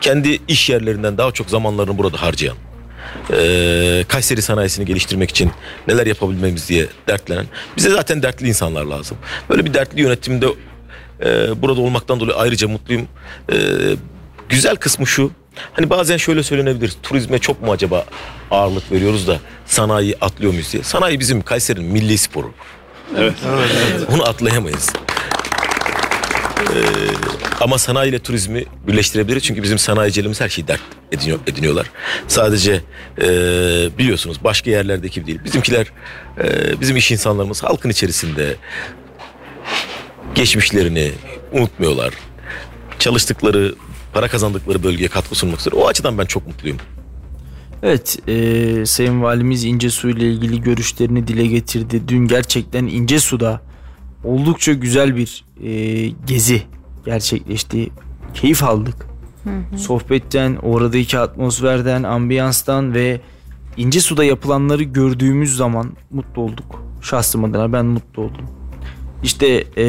Kendi iş yerlerinden daha çok zamanlarını burada harcayan, e, Kayseri sanayisini geliştirmek için neler yapabilmemiz diye dertlenen. Bize zaten dertli insanlar lazım. Böyle bir dertli yönetimde e, burada olmaktan dolayı ayrıca mutluyum. E, güzel kısmı şu. Hani bazen şöyle söylenebilir. Turizme çok mu acaba ağırlık veriyoruz da sanayi atlıyor muyuz diye. Sanayi bizim Kayseri'nin milli sporu. Evet. Onu atlayamayız. Ee, ama sanayi ile turizmi birleştirebiliriz. Çünkü bizim sanayicilerimiz her şeyi dert ediniyor, ediniyorlar. Sadece e, biliyorsunuz başka yerlerdeki değil. Bizimkiler, e, bizim iş insanlarımız halkın içerisinde geçmişlerini unutmuyorlar. Çalıştıkları, para kazandıkları bölgeye katkı sunmak üzere. O açıdan ben çok mutluyum. Evet, e, Sayın Valimiz İncesu ile ilgili görüşlerini dile getirdi. Dün gerçekten İncesu'da oldukça güzel bir e, gezi gerçekleşti. Keyif aldık. Sohbetten, oradaki atmosferden, ambiyanstan ve İncesu'da yapılanları gördüğümüz zaman mutlu olduk. Şahsım adına ben mutlu oldum. İşte e,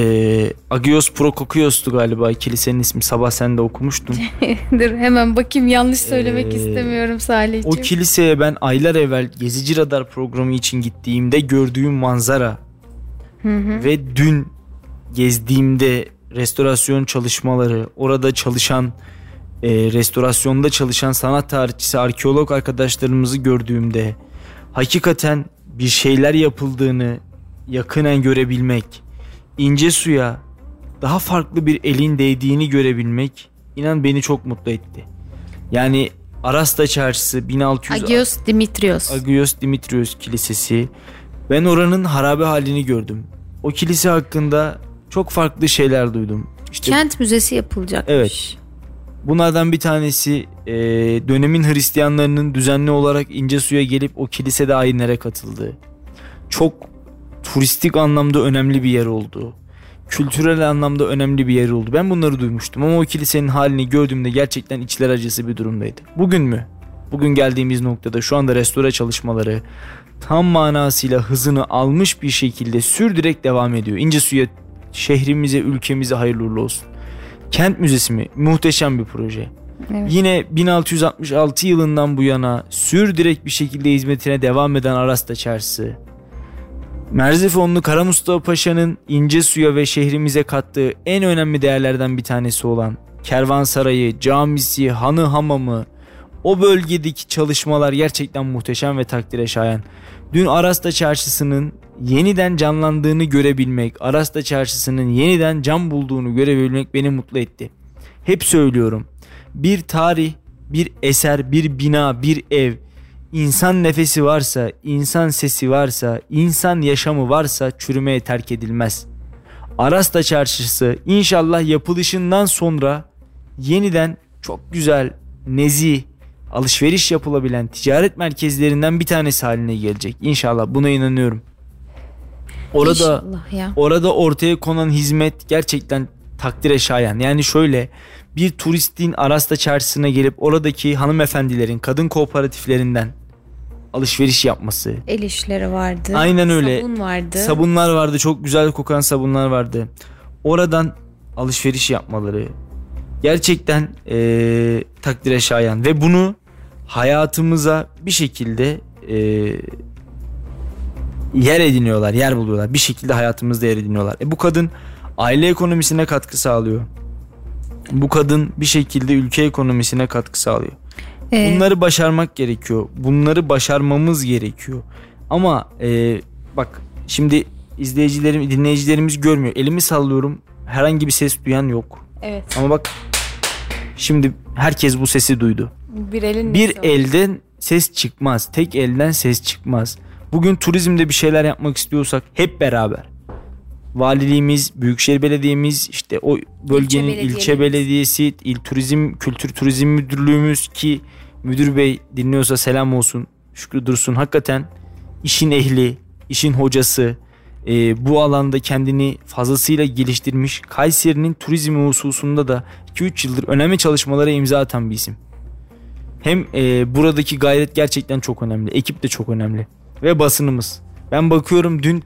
Agios Prokokios'tu galiba kilisenin ismi. Sabah sen de okumuştun. Dur hemen bakayım yanlış söylemek Ee, istemiyorum O Salih'ciğim. kiliseye ben aylar evvel Gezici Radar programı için gittiğimde gördüğüm manzara ve dün gezdiğimde restorasyon çalışmaları, orada çalışan e, restorasyonda çalışan sanat tarihçisi, arkeolog arkadaşlarımızı gördüğümde hakikaten bir şeyler yapıldığını yakinen görebilmek, ince suya daha farklı bir elin değdiğini görebilmek inan beni çok mutlu etti. Yani Arasta Çarşısı 1600 Agios Dimitrios. Agios Dimitrios Kilisesi. Ben oranın harabe halini gördüm. O kilise hakkında çok farklı şeyler duydum. İşte Kent müzesi yapılacakmış. Evet. bunlardan bir tanesi e, dönemin Hristiyanlarının düzenli olarak İncesu'ya gelip o kilisede ayinlere katıldığı. Çok turistik anlamda önemli bir yer oldu. Kültürel anlamda önemli bir yer oldu. Ben bunları duymuştum ama o kilisenin halini gördüğümde gerçekten içler acısı bir durumdaydı. Bugün mü? Bugün geldiğimiz noktada şu anda restore çalışmaları tam manasıyla hızını almış bir şekilde sürdürerek devam ediyor. İncesu'ya şehrimize, ülkemize hayırlı uğurlu olsun. Kent Müzesi mi? Muhteşem bir proje. Evet. Yine 1666 yılından bu yana sürdürek bir şekilde hizmetine devam eden Arasta Çarşısı. Merzifonlu Kara Mustafa Paşa'nın ince suya ve şehrimize kattığı en önemli değerlerden bir tanesi olan kervansarayı, camisi, hanı hamamı, o bölgedeki çalışmalar gerçekten muhteşem ve takdire şayan. Dün Arasta Çarşısı'nın yeniden canlandığını görebilmek, Arasta Çarşısı'nın yeniden can bulduğunu görebilmek beni mutlu etti. Hep söylüyorum. Bir tarih, bir eser, bir bina, bir ev İnsan nefesi varsa, insan sesi varsa, insan yaşamı varsa çürümeye terk edilmez. Arasta Çarşısı inşallah yapılışından sonra yeniden çok güzel, nezih, alışveriş yapılabilen ticaret merkezlerinden bir tanesi haline gelecek. İnşallah buna inanıyorum. Orada orada ortaya konan hizmet gerçekten takdire şayan. Yani şöyle bir turistin Arasta çarşısına gelip oradaki hanımefendilerin kadın kooperatiflerinden alışveriş yapması. El işleri vardı. Aynen öyle. Sabun vardı. Sabunlar vardı. Çok güzel kokan sabunlar vardı. Oradan alışveriş yapmaları gerçekten eee takdire şayan ve bunu hayatımıza bir şekilde eee, yer ediniyorlar, yer buluyorlar. Bir şekilde hayatımızda yer ediniyorlar. E bu kadın aile ekonomisine katkı sağlıyor. Bu kadın bir şekilde ülke ekonomisine katkı sağlıyor. Ee, Bunları başarmak gerekiyor. Bunları başarmamız gerekiyor. Ama e, bak şimdi izleyicilerim, dinleyicilerimiz görmüyor. Elimi sallıyorum. Herhangi bir ses duyan yok. Evet. Ama bak şimdi herkes bu sesi duydu. Bir elin Bir elden ses çıkmaz. Tek elden ses çıkmaz. Bugün turizmde bir şeyler yapmak istiyorsak hep beraber. Valiliğimiz, Büyükşehir Belediye'miz, işte o bölgenin İlçe ilçe belediyesi, il turizm, kültür turizm müdürlüğümüz ki müdür bey dinliyorsa selam olsun. Şükrü Dursun hakikaten işin ehli, işin hocası, e, bu alanda kendini fazlasıyla geliştirmiş. Kayseri'nin turizmi hususunda da 2-3 yıldır önemli çalışmalara imza atan bir isim. Hem e, buradaki gayret gerçekten çok önemli. Ekip de çok önemli. Ve basınımız. Ben bakıyorum dün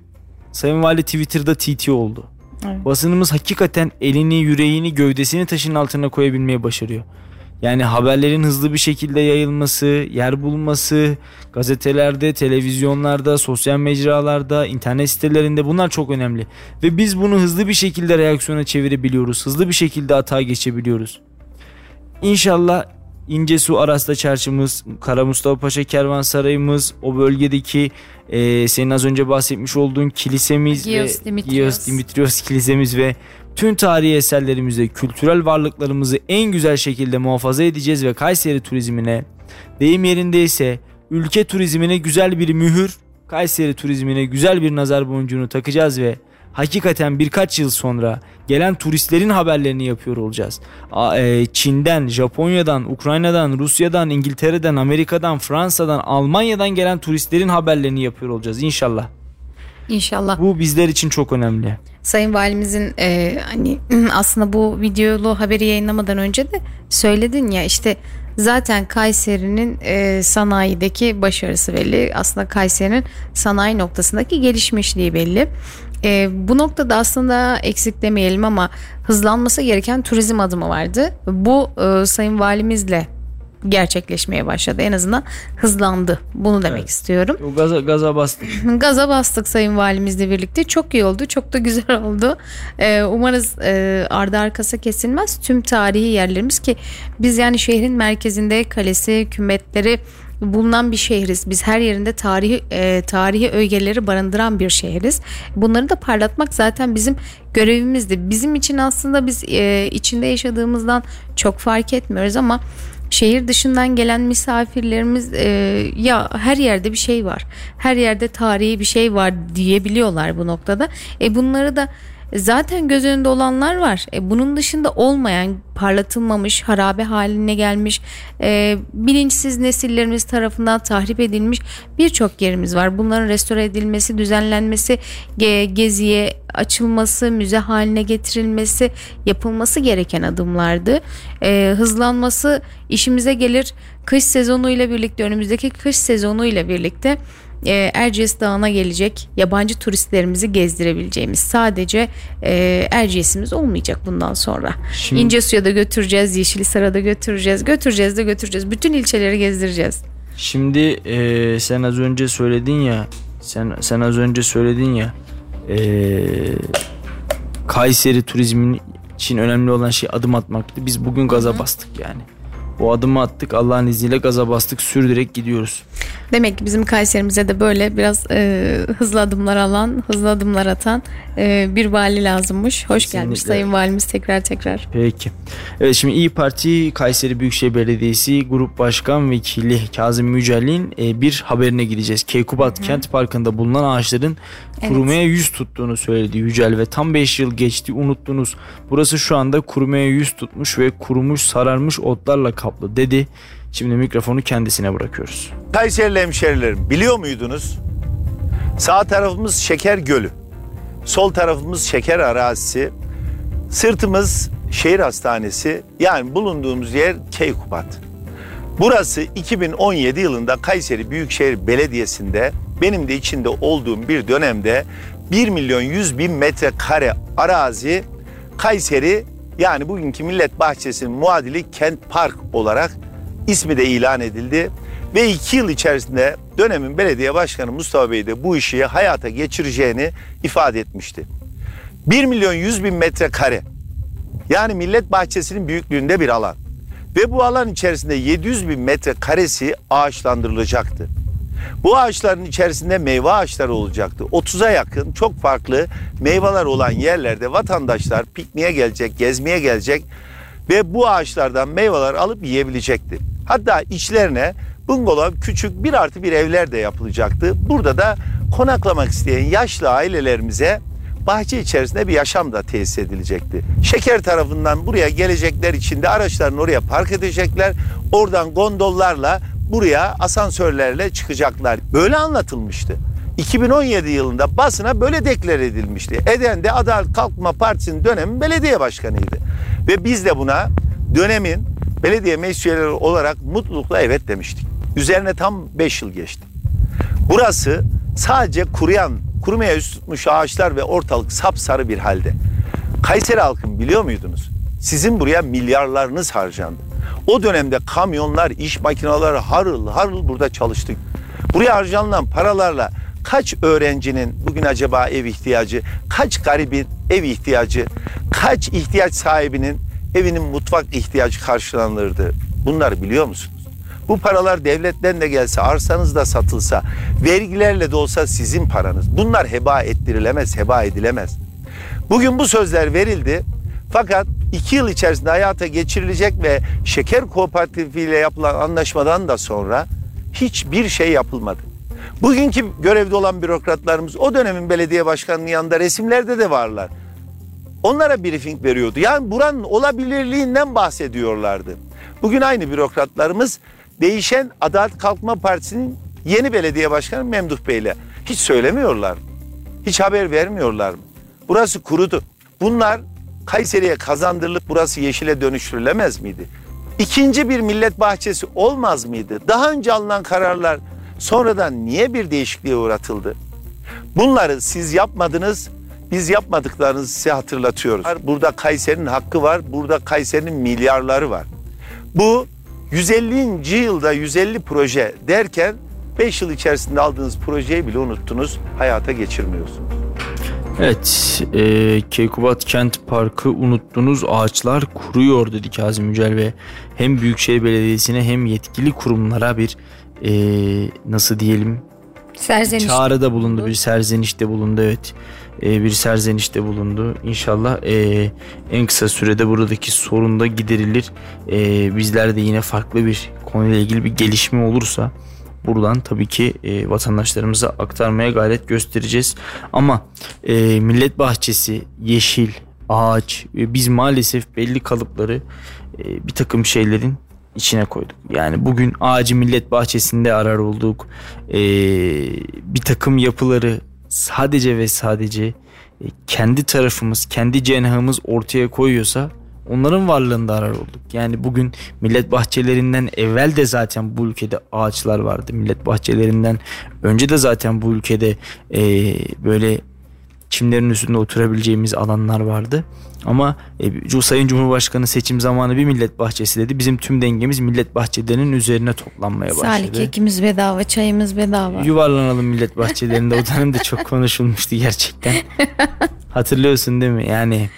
Sayın Vali Twitter'da TT oldu. Evet. Basınımız hakikaten elini, yüreğini, gövdesini taşın altına koyabilmeyi başarıyor. Yani haberlerin hızlı bir şekilde yayılması, yer bulması, gazetelerde, televizyonlarda, sosyal mecralarda, internet sitelerinde bunlar çok önemli. Ve biz bunu hızlı bir şekilde reaksiyona çevirebiliyoruz. Hızlı bir şekilde atağa geçebiliyoruz. İnşallah İncesu Aras'ta çarşımız, Kara Mustafa Paşa Kervansarayımız, o bölgedeki e, senin az önce bahsetmiş olduğun kilisemiz Gios ve Dimitrios. Gios Dimitrios kilisemiz ve tüm tarihi eserlerimizi, kültürel varlıklarımızı en güzel şekilde muhafaza edeceğiz ve Kayseri turizmine deyim yerindeyse ülke turizmine güzel bir mühür, Kayseri turizmine güzel bir nazar boncuğunu takacağız ve hakikaten birkaç yıl sonra gelen turistlerin haberlerini yapıyor olacağız. E, Çin'den, Japonya'dan, Ukrayna'dan, Rusya'dan, İngiltere'den, Amerika'dan, Fransa'dan, Almanya'dan gelen turistlerin haberlerini yapıyor olacağız inşallah. İnşallah. Bu bizler için çok önemli. Sayın Valimizin e, hani aslında bu videolu haberi yayınlamadan önce de söyledin ya işte zaten Kayseri'nin e, sanayideki başarısı belli. Aslında Kayseri'nin sanayi noktasındaki gelişmişliği belli. E, bu noktada aslında eksik demeyelim ama hızlanması gereken turizm adımı vardı. Bu e, Sayın Valimizle gerçekleşmeye başladı. En azından hızlandı. Bunu demek Evet. istiyorum. O gaza, gaza bastık. Gaza bastık Sayın Valimizle birlikte. Çok iyi oldu. Çok da güzel oldu. Ee, umarız e, ardı arkası kesilmez. Tüm tarihi yerlerimiz ki biz yani şehrin merkezinde kalesi, kümbetleri bulunan bir şehriz. Biz her yerinde tarihi e, tarihi ögeleri barındıran bir şehriz. Bunları da parlatmak zaten bizim görevimizdi. Bizim için aslında biz e, içinde yaşadığımızdan çok fark etmiyoruz ama şehir dışından gelen misafirlerimiz e, ya her yerde bir şey var. Her yerde tarihi bir şey var diyebiliyorlar bu noktada. E bunları da zaten göz önünde olanlar var. E bunun dışında olmayan, parlatılmamış, harabe haline gelmiş, e, bilinçsiz nesillerimiz tarafından tahrip edilmiş birçok yerimiz var. Bunların restore edilmesi, düzenlenmesi, ge- geziye açılması, müze haline getirilmesi yapılması gereken adımlardı. E, hızlanması işimize gelir. Kış sezonu ile birlikte önümüzdeki kış sezonu ile birlikte e, Erciyes Dağı'na gelecek yabancı turistlerimizi gezdirebileceğimiz sadece e, Erciyes'imiz olmayacak bundan sonra. Şimdi- İncesu'ya da götüreceğiz, Yeşilisar'a da götüreceğiz, götüreceğiz de götüreceğiz. Bütün ilçeleri gezdireceğiz. Şimdi e, sen az önce söyledin ya sen sen az önce söyledin ya e, Kayseri turizmin için önemli olan şey adım atmaktı. Biz bugün gaza bastık yani. O adımı attık Allah'ın izniyle gaza bastık sürdürerek gidiyoruz. Demek ki bizim Kayserimize de böyle biraz e, hızlı adımlar alan, hızlı adımlar atan e, bir vali lazımmış. Hoş Kesinlikle. gelmiş Sayın Valimiz tekrar tekrar. Peki. Evet şimdi İyi Parti Kayseri Büyükşehir Belediyesi Grup Başkan Vekili Kazım Mücelli'nin e, bir haberine gideceğiz. Keykubat Kent Parkı'nda bulunan ağaçların kurumaya yüz tuttuğunu söyledi Yücel ve tam 5 yıl geçti unuttunuz. Burası şu anda kurumaya yüz tutmuş ve kurumuş sararmış otlarla kaplı dedi. Şimdi mikrofonu kendisine bırakıyoruz. Kayserili hemşerilerim biliyor muydunuz? Sağ tarafımız Şeker Gölü. Sol tarafımız Şeker Arazisi. Sırtımız şehir hastanesi. Yani bulunduğumuz yer Keykubat. Burası 2017 yılında Kayseri Büyükşehir Belediyesi'nde benim de içinde olduğum bir dönemde 1 milyon 100 bin metrekare arazi Kayseri yani bugünkü Millet Bahçesi'nin muadili Kent Park olarak ismi de ilan edildi. Ve iki yıl içerisinde dönemin belediye başkanı Mustafa Bey de bu işi hayata geçireceğini ifade etmişti. 1 milyon 100 bin metrekare yani Millet Bahçesi'nin büyüklüğünde bir alan. Ve bu alan içerisinde 700 bin metrekaresi ağaçlandırılacaktı. Bu ağaçların içerisinde meyve ağaçları olacaktı. 30'a yakın çok farklı meyveler olan yerlerde vatandaşlar pikniğe gelecek, gezmeye gelecek ve bu ağaçlardan meyveler alıp yiyebilecekti. Hatta içlerine bungalov küçük bir artı bir evler de yapılacaktı. Burada da konaklamak isteyen yaşlı ailelerimize bahçe içerisinde bir yaşam da tesis edilecekti. Şeker tarafından buraya gelecekler için de araçlarını oraya park edecekler. Oradan gondollarla buraya asansörlerle çıkacaklar. Böyle anlatılmıştı. 2017 yılında basına böyle deklar edilmişti. Eden de Adalet Kalkınma Partisi'nin dönemin belediye başkanıydı. Ve biz de buna dönemin belediye meclis olarak mutlulukla evet demiştik. Üzerine tam 5 yıl geçti. Burası sadece kuruyan, kurumaya yüz tutmuş ağaçlar ve ortalık sapsarı bir halde. Kayseri halkın biliyor muydunuz? Sizin buraya milyarlarınız harcandı. O dönemde kamyonlar, iş makineleri harıl harıl burada çalıştık. Buraya harcanılan paralarla kaç öğrencinin bugün acaba ev ihtiyacı, kaç garibin ev ihtiyacı, kaç ihtiyaç sahibinin evinin mutfak ihtiyacı karşılanırdı? Bunları biliyor musunuz? Bu paralar devletten de gelse, arsanız da satılsa, vergilerle de olsa sizin paranız. Bunlar heba ettirilemez, heba edilemez. Bugün bu sözler verildi. Fakat iki yıl içerisinde hayata geçirilecek ve şeker kooperatifiyle yapılan anlaşmadan da sonra hiçbir şey yapılmadı. Bugünkü görevde olan bürokratlarımız o dönemin belediye başkanının yanında resimlerde de varlar. Onlara briefing veriyordu. Yani buranın olabilirliğinden bahsediyorlardı. Bugün aynı bürokratlarımız değişen Adalet Kalkınma Partisi'nin yeni belediye başkanı Memduh Bey'le hiç söylemiyorlar. Hiç haber vermiyorlar? Burası kurudu. Bunlar Kayseri'ye kazandırılıp burası yeşile dönüştürülemez miydi? İkinci bir millet bahçesi olmaz mıydı? Daha önce alınan kararlar sonradan niye bir değişikliğe uğratıldı? Bunları siz yapmadınız, biz yapmadıklarınızı size hatırlatıyoruz. Burada Kayseri'nin hakkı var, burada Kayseri'nin milyarları var. Bu 150. yılda 150 proje derken 5 yıl içerisinde aldığınız projeyi bile unuttunuz, hayata geçirmiyorsunuz. Evet, e, Keykubat Kent Parkı unuttunuz ağaçlar kuruyor dedi Kazım Yücel ve hem Büyükşehir Belediyesi'ne hem yetkili kurumlara bir e, nasıl diyelim Serzeniş. çağrıda bulundu, bir serzenişte bulundu evet. E, bir serzenişte bulundu. İnşallah e, en kısa sürede buradaki sorun da giderilir. E, bizler de yine farklı bir konuyla ilgili bir gelişme olursa buradan tabii ki e, vatandaşlarımıza aktarmaya gayret göstereceğiz. Ama e, millet bahçesi, yeşil, ağaç ve biz maalesef belli kalıpları e, bir takım şeylerin içine koyduk. Yani bugün ağacı millet bahçesinde arar olduk. E, bir takım yapıları sadece ve sadece e, kendi tarafımız, kendi cenahımız ortaya koyuyorsa onların varlığında arar olduk. Yani bugün millet bahçelerinden evvel de zaten bu ülkede ağaçlar vardı. Millet bahçelerinden önce de zaten bu ülkede e, böyle çimlerin üstünde oturabileceğimiz alanlar vardı. Ama e, Sayın Cumhurbaşkanı seçim zamanı bir millet bahçesi dedi. Bizim tüm dengemiz millet bahçelerinin üzerine toplanmaya başladı. Salih kekimiz bedava, çayımız bedava. Yuvarlanalım millet bahçelerinde. o dönemde çok konuşulmuştu gerçekten. Hatırlıyorsun değil mi? Yani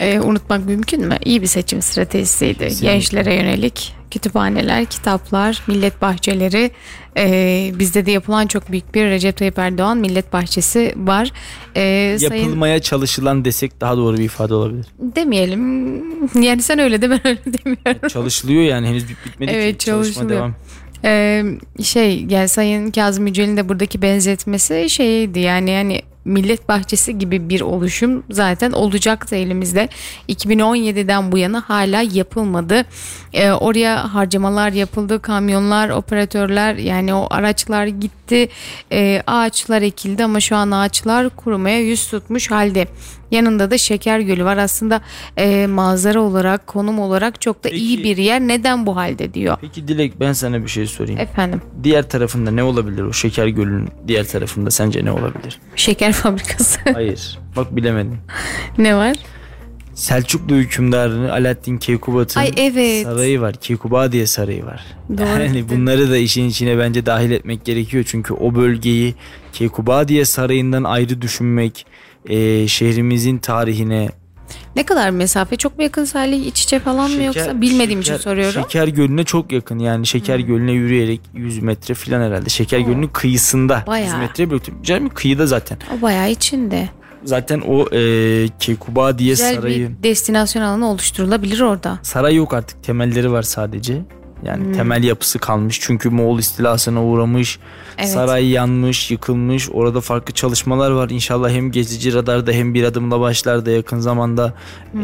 Ee, unutmak mümkün mü? İyi bir seçim stratejisiydi. Kesinlikle. Gençlere yönelik kütüphaneler, kitaplar, millet bahçeleri. Ee, bizde de yapılan çok büyük bir Recep Tayyip Erdoğan millet bahçesi var. Sayın- Yapılmaya çalışılan desek daha doğru bir ifade olabilir. demeyelim. Yani sen öyle de ben öyle demiyorum. Çalışılıyor yani henüz bit- bitmedi Evet, ki. Çalışma devam. Ee, şey yani Sayın Kazım Yücel'in de buradaki benzetmesi şeydi yani yani millet bahçesi gibi bir oluşum zaten olacaktı elimizde. 2017'den bu yana hala yapılmadı. Ee, oraya harcamalar yapıldı. Kamyonlar, operatörler yani o araçlar gitti. Ee, ağaçlar ekildi ama şu an ağaçlar kurumaya yüz tutmuş halde. Yanında da Şeker Gölü var. Aslında e, manzara olarak, konum olarak çok da iyi Peki- bir yer. Neden bu halde diyor. Peki Dilek ben sana bir şey sorayım. Efendim. Diğer tarafında ne olabilir o Şeker Gölü'nün diğer tarafında sence ne olabilir? Şeker fabrikası. Hayır. Bak bilemedin. ne var? Selçuklu hükümdarı Alaaddin Keykubat'ın Ay, evet. sarayı var. Keykubadiye sarayı var. Doğru yani bunları da işin içine bence dahil etmek gerekiyor. Çünkü o bölgeyi Keykubadiye sarayından ayrı düşünmek e, şehrimizin tarihine Ne kadar mesafe? Çok mu yakın Salih iç içe falan mı yoksa? Bilmediğim için Şeker- soruyorum. Şeker Gölü'ne çok yakın. Yani Şeker Gölü'ne yürüyerek 100 metre falan herhalde. Şeker Gölü'nün kıyısında. Bayağı. 100 metre bir Canım kıyıda zaten. O bayağı içinde. Zaten o e, Keykubadiye Güzel sarayı. bir destinasyon alanı oluşturulabilir orada. Saray yok artık temelleri var sadece. Yani Hmm. temel yapısı kalmış. Çünkü Moğol istilasına uğramış. Evet. Saray yanmış, yıkılmış. Orada farklı çalışmalar var. İnşallah hem gezici radarda hem bir adımla başlar da yakın zamanda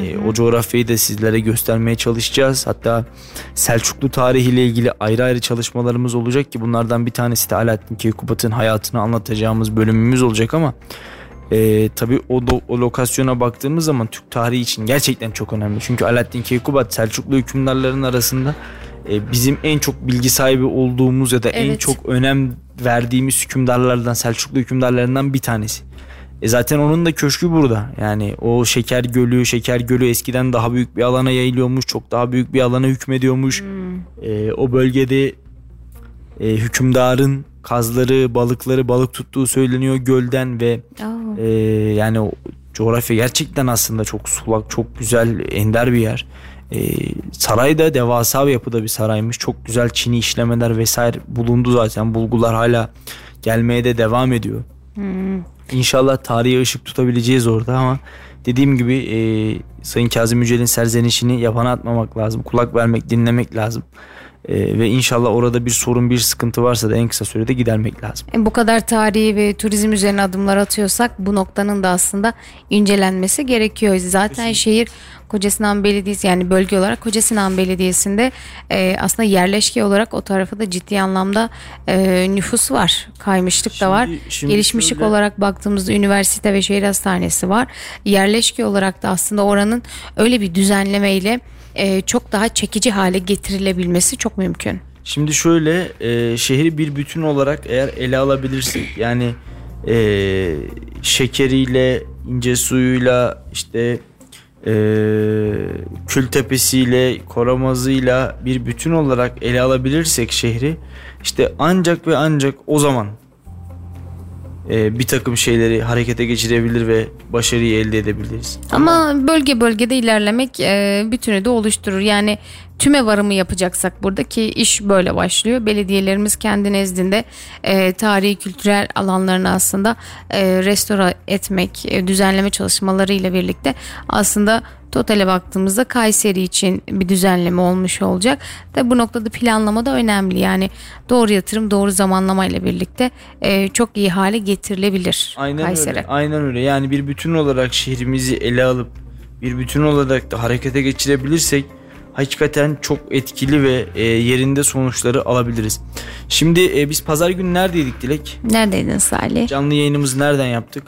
e, o coğrafyayı da sizlere göstermeye çalışacağız. Hatta Selçuklu tarihiyle ilgili ayrı ayrı çalışmalarımız olacak ki bunlardan bir tanesi de Alaaddin Keykubat'ın hayatını anlatacağımız bölümümüz olacak ama e, tabii o, do- o lokasyona baktığımız zaman Türk tarihi için gerçekten çok önemli. Çünkü Alaaddin Keykubat Selçuklu hükümdarların arasında e, bizim en çok bilgi sahibi olduğumuz ya da en Evet. çok önem verdiğimiz hükümdarlardan Selçuklu hükümdarlarından bir tanesi. E zaten onun da köşkü burada. Yani o Şeker Gölü, Şeker Gölü eskiden daha büyük bir alana yayılıyormuş. Çok daha büyük bir alana hükmediyormuş. E, o bölgede e, hükümdarın kazları, balıkları, balık tuttuğu söyleniyor gölden ve ee, yani o coğrafya gerçekten aslında çok sulak, çok güzel, ender bir yer. Ee, saray da devasa bir yapıda bir saraymış. Çok güzel çini işlemeler vesaire bulundu zaten. Bulgular hala gelmeye de devam ediyor. İnşallah tarihe ışık tutabileceğiz orada ama dediğim gibi e, Sayın Kazım Yücel'in serzenişini yapana atmamak lazım. Kulak vermek, dinlemek lazım. E, ve inşallah orada bir sorun, bir sıkıntı varsa da en kısa sürede gidermek lazım. bu kadar tarihi ve turizm üzerine adımlar atıyorsak bu noktanın da aslında incelenmesi gerekiyor. Zaten şehir Kocasinan Belediyesi yani bölge olarak Kocasinan Belediyesi'nde e, aslında yerleşke olarak o tarafı da ciddi anlamda e, nüfus var. Kaymışlık da var. Şimdi- şimdi Gelişmişlik şöyle- olarak baktığımızda üniversite ve şehir hastanesi var. Yerleşke olarak da aslında oranın öyle bir düzenlemeyle e, çok daha çekici hale getirilebilmesi çok mümkün. Şimdi şöyle e, şehri bir bütün olarak eğer ele alabilirsek yani e, şekeriyle, ince suyuyla işte e, Kültepesi'yle, Koramazı'yla bir bütün olarak ele alabilirsek şehri işte ancak ve ancak o zaman e, bir takım şeyleri harekete geçirebilir ve başarıyı elde edebiliriz. Ama bölge bölgede ilerlemek e, bütünü de oluşturur. Yani tüme varımı yapacaksak buradaki iş böyle başlıyor. Belediyelerimiz kendi nezdinde e, tarihi kültürel alanlarını aslında e, restore etmek, düzenleme çalışmalarıyla birlikte aslında totale baktığımızda Kayseri için bir düzenleme olmuş olacak. Tabi bu noktada planlama da önemli. Yani doğru yatırım, doğru zamanlama ile birlikte e, çok iyi hale getirilebilir Aynen Kayseri. öyle. Aynen öyle. Yani bir bütün olarak şehrimizi ele alıp bir bütün olarak da harekete geçirebilirsek hakikaten çok etkili ve e, yerinde sonuçları alabiliriz. Şimdi e, biz pazar günü neredeydik Dilek? Neredeydin Salih? Canlı yayınımızı nereden yaptık?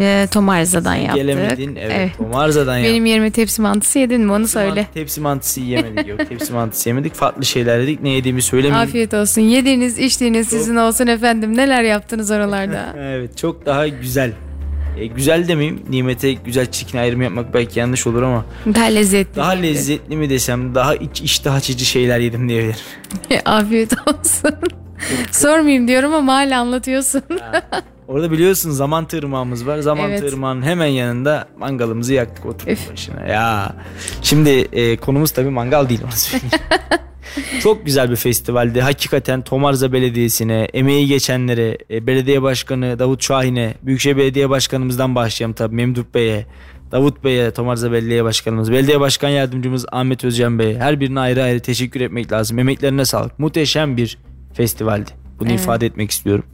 E, Tomarza'dan yaptık. Gelemedin. Evet. Evet. Tomarza'dan yaptık. Benim yerime tepsi mantısı yedin mi onu Tepsi söyle. mantı- Tepsi mantısı yemedik yok. Tepsi mantısı yemedik. Farklı şeyler dedik. Ne yediğimi söylemeyeyim. Afiyet olsun. Yediğiniz içtiğiniz sizin olsun efendim. Neler yaptınız oralarda? Evet çok daha güzel. E, güzel demeyeyim. Nimete güzel çirkin ayrım yapmak belki yanlış olur ama Daha lezzetli. daha lezzetli mi desem daha iç iştah açıcı şeyler yedim diyebilirim. Afiyet olsun. Sormayayım diyorum ama hala anlatıyorsun. Orada biliyorsun zaman tırmağımız var. Zaman Evet. tırmağının hemen yanında mangalımızı yaktık oturduk Üf. başına. Ya şimdi e, konumuz tabii mangal değil onu söyleyeyim. Çok güzel bir festivaldi. Hakikaten Tomarza Belediyesi'ne, emeği geçenlere, e, belediye başkanı Davut Şahin'e, Büyükşehir Belediye Başkanımızdan başlayalım tabii Memduh Bey'e, Davut Bey'e, Tomarza Belediye Başkanımız, Belediye Başkan Yardımcımız Ahmet Özcan Bey'e her birine ayrı ayrı teşekkür etmek lazım. Emeklerine sağlık. Muhteşem bir festivaldi. Bunu Evet. ifade etmek istiyorum.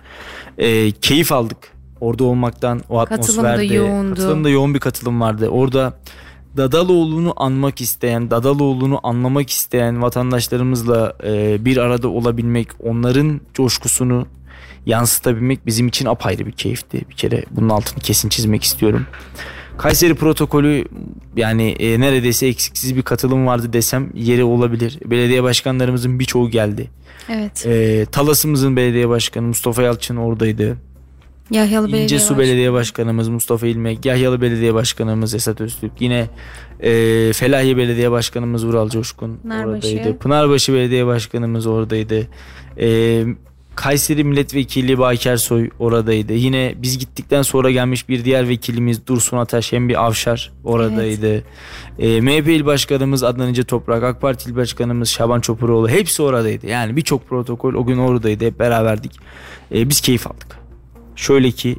Ee, keyif aldık. Orada olmaktan, o Katılım da atmosferde. yoğundu. Katılım da yoğun bir katılım vardı. Orada Dadaloğlu'nu anmak isteyen, Dadaloğlu'nu anlamak isteyen vatandaşlarımızla e, bir arada olabilmek, onların coşkusunu yansıtabilmek bizim için apayrı bir keyifti. Bir kere bunun altını kesin çizmek istiyorum. Kayseri protokolü yani e, neredeyse eksiksiz bir katılım vardı desem yeri olabilir. Belediye başkanlarımızın birçoğu geldi. Evet. E, Talas'ımızın belediye başkanı Mustafa Yalçın oradaydı. Yahyalı Belediye İncesu Başkanı. Belediye Başkanımız Mustafa İlmek, Yahyalı Belediye Başkanımız Esat Öztürk, yine e, Felahiye Belediye Başkanımız Vural Coşkun Pınarbaşı. oradaydı. Pınarbaşı Belediye Başkanımız oradaydı. E, Kayseri Milletvekili Baki Ersoy oradaydı. Yine biz gittikten sonra gelmiş bir diğer vekilimiz Dursun Ataş hem bir Avşar oradaydı. E, MHP İl Başkanımız Adnan İnce Toprak, AK Parti İl Başkanımız Şaban Çopuroğlu hepsi oradaydı. Yani birçok protokol o gün oradaydı. Hep beraberdik. E, biz keyif aldık. Şöyle ki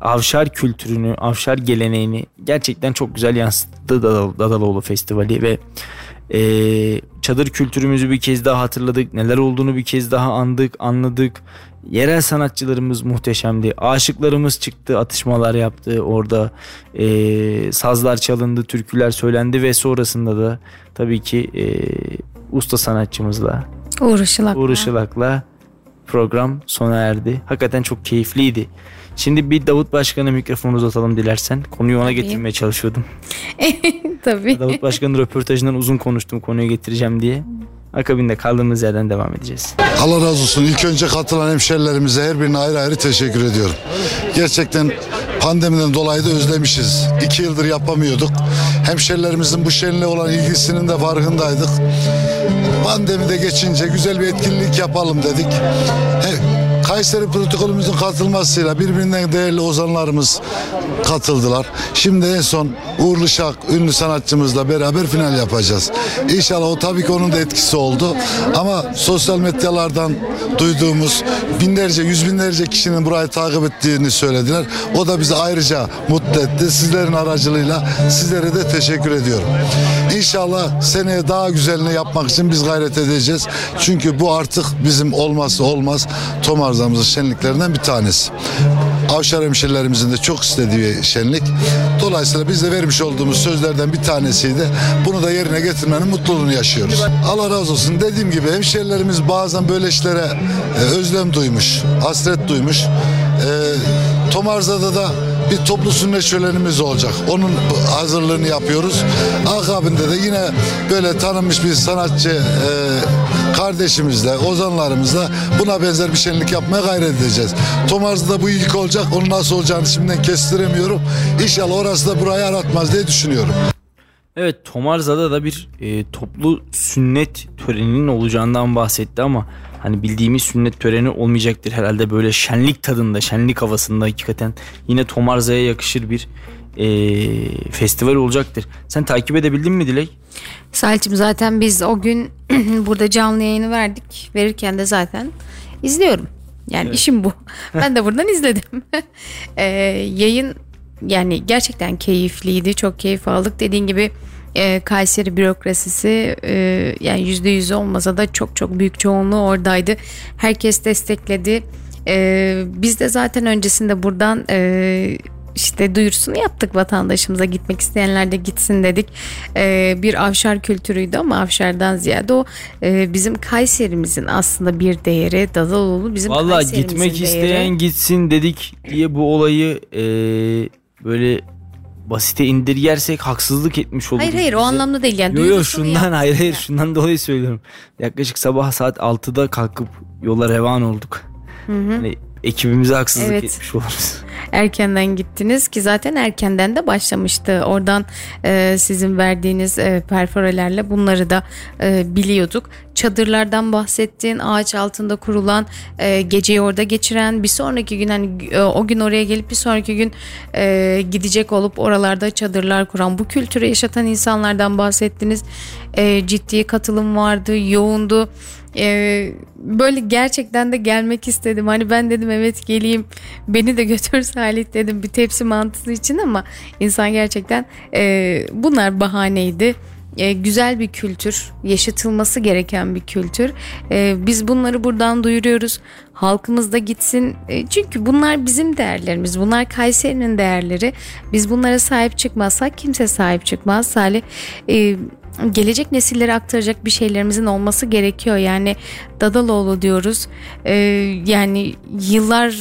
Avşar kültürünü, Avşar geleneğini gerçekten çok güzel yansıttı Dadal- Dadaloğlu Festivali ve e, çadır kültürümüzü bir kez daha hatırladık. Neler olduğunu bir kez daha andık, anladık. Yerel sanatçılarımız muhteşemdi. Aşıklarımız çıktı, atışmalar yaptı. Orada e, sazlar çalındı, türküler söylendi ve sonrasında da tabii ki e, usta sanatçımızla Uğur Işılak'la. Program sona erdi. Hakikaten çok keyifliydi. Şimdi bir Davut Başkan'a mikrofonu uzatalım dilersen. Konuyu ona Tabii. getirmeye çalışıyordum. Tabii. Davut Başkan'ın röportajından uzun konuştum konuyu getireceğim diye. Akabinde kaldığımız yerden devam edeceğiz. Allah razı olsun. İlk önce katılan hemşerilerimize her birine ayrı ayrı teşekkür ediyorum. Gerçekten pandemiden dolayı da özlemişiz. İki yıldır yapamıyorduk. Hemşerilerimizin bu şenliğe olan ilgisinin de farkındaydık. Pandemi de geçince güzel bir etkinlik yapalım dedik. He, Kayseri protokolümüzün katılmasıyla birbirinden değerli ozanlarımız katıldılar. Şimdi en son Uğurlu Şak ünlü sanatçımızla beraber final yapacağız. İnşallah o tabii ki onun da etkisi oldu. Ama sosyal medyalardan duyduğumuz binlerce, yüz binlerce kişinin burayı takip ettiğini söylediler. O da bizi ayrıca mutlu etti. Sizlerin aracılığıyla sizlere de teşekkür ediyorum. İnşallah seneye daha güzelini yapmak için biz gayret edeceğiz. Çünkü bu artık bizim olmazsa olmaz Tomarzamızın şenliklerinden bir tanesi. Avşar hemşerilerimizin de çok istediği şenlik. Dolayısıyla biz de vermiş olduğumuz sözlerden bir tanesiydi. Bunu da yerine getirmenin mutluluğunu yaşıyoruz. Allah razı olsun. Dediğim gibi hemşerilerimiz bazen böyle işlere e, özlem duymuş, hasret duymuş. E, Tomarza'da da bir toplu sünnet şölenimiz olacak. Onun hazırlığını yapıyoruz. Akabinde de yine böyle tanınmış bir sanatçı e, kardeşimizle, ozanlarımızla buna benzer bir şenlik yapmaya gayret edeceğiz. Tomarza'da bu ilk olacak. Onun nasıl olacağını şimdiden kestiremiyorum. İnşallah orası da burayı aratmaz diye düşünüyorum. Evet Tomarza'da da bir e, toplu sünnet töreninin olacağından bahsetti ama hani bildiğimiz sünnet töreni olmayacaktır herhalde böyle şenlik tadında şenlik havasında hakikaten yine Tomarza'ya yakışır bir e, festival olacaktır. Sen takip edebildin mi Dilek? Salçım zaten biz o gün burada canlı yayını verdik. Verirken de zaten izliyorum. Yani işim bu. Ben de buradan izledim. Ee, yayın yani gerçekten keyifliydi. Çok keyif aldık. Dediğin gibi e, Kayseri bürokrasisi e, yani yüzde yüz olmasa da çok çok büyük çoğunluğu oradaydı. Herkes destekledi. E, biz de zaten öncesinde buradan e, işte duyurusunu yaptık vatandaşımıza gitmek isteyenler de gitsin dedik. E, bir avşar kültürüydü ama avşardan ziyade o e, bizim Kayserimizin aslında bir değeri. Dadaloğlu bizim Valla Kayserimizin gitmek değeri. isteyen gitsin dedik diye bu olayı e, böyle basite indirgersek haksızlık etmiş oluruz. Hayır hayır o bize. anlamda değil yani. Yo yo duyurusunu şundan hayır hayır ya. şundan dolayı söylüyorum. Yaklaşık sabah saat 6'da kalkıp yola revan olduk. Hani ekibimize haksızlık Evet. etmiş oluruz. erkenden gittiniz ki zaten erkenden de başlamıştı. Oradan e, sizin verdiğiniz e, perforelerle bunları da e, biliyorduk. Çadırlardan bahsettin, ağaç altında kurulan, e, geceyi orada geçiren, bir sonraki gün hani e, o gün oraya gelip bir sonraki gün e, gidecek olup oralarda çadırlar kuran, bu kültürü yaşatan insanlardan bahsettiniz. E, ciddi katılım vardı, yoğundu. Ee, böyle gerçekten de gelmek istedim. Hani ben dedim evet geleyim beni de götür Salih dedim bir tepsi mantısı için ama insan gerçekten e, bunlar bahaneydi. E, güzel bir kültür, yaşatılması gereken bir kültür. E, biz bunları buradan duyuruyoruz. Halkımız da gitsin. E, çünkü bunlar bizim değerlerimiz. Bunlar Kayseri'nin değerleri. Biz bunlara sahip çıkmazsak kimse sahip çıkmaz. Salih e, gelecek nesillere aktaracak bir şeylerimizin olması gerekiyor. Yani Dadaloğlu diyoruz. Ee, yani yıllar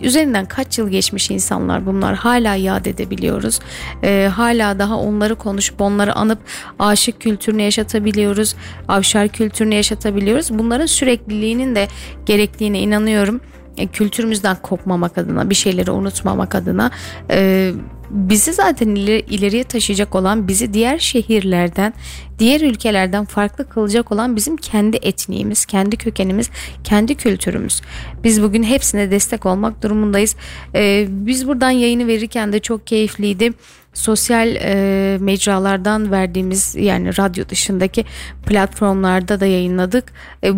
üzerinden kaç yıl geçmiş insanlar bunlar hala yad edebiliyoruz. Ee, hala daha onları konuşup onları anıp aşık kültürünü yaşatabiliyoruz. Avşar kültürünü yaşatabiliyoruz. Bunların sürekliliğinin de gerektiğine inanıyorum. E, kültürümüzden kopmamak adına bir şeyleri unutmamak adına e, bizi zaten ileri, ileriye taşıyacak olan bizi diğer şehirlerden diğer ülkelerden farklı kılacak olan bizim kendi etniğimiz kendi kökenimiz kendi kültürümüz. Biz bugün hepsine destek olmak durumundayız. E, biz buradan yayını verirken de çok keyifliydi. Sosyal e, mecralardan verdiğimiz yani radyo dışındaki platformlarda da yayınladık. E,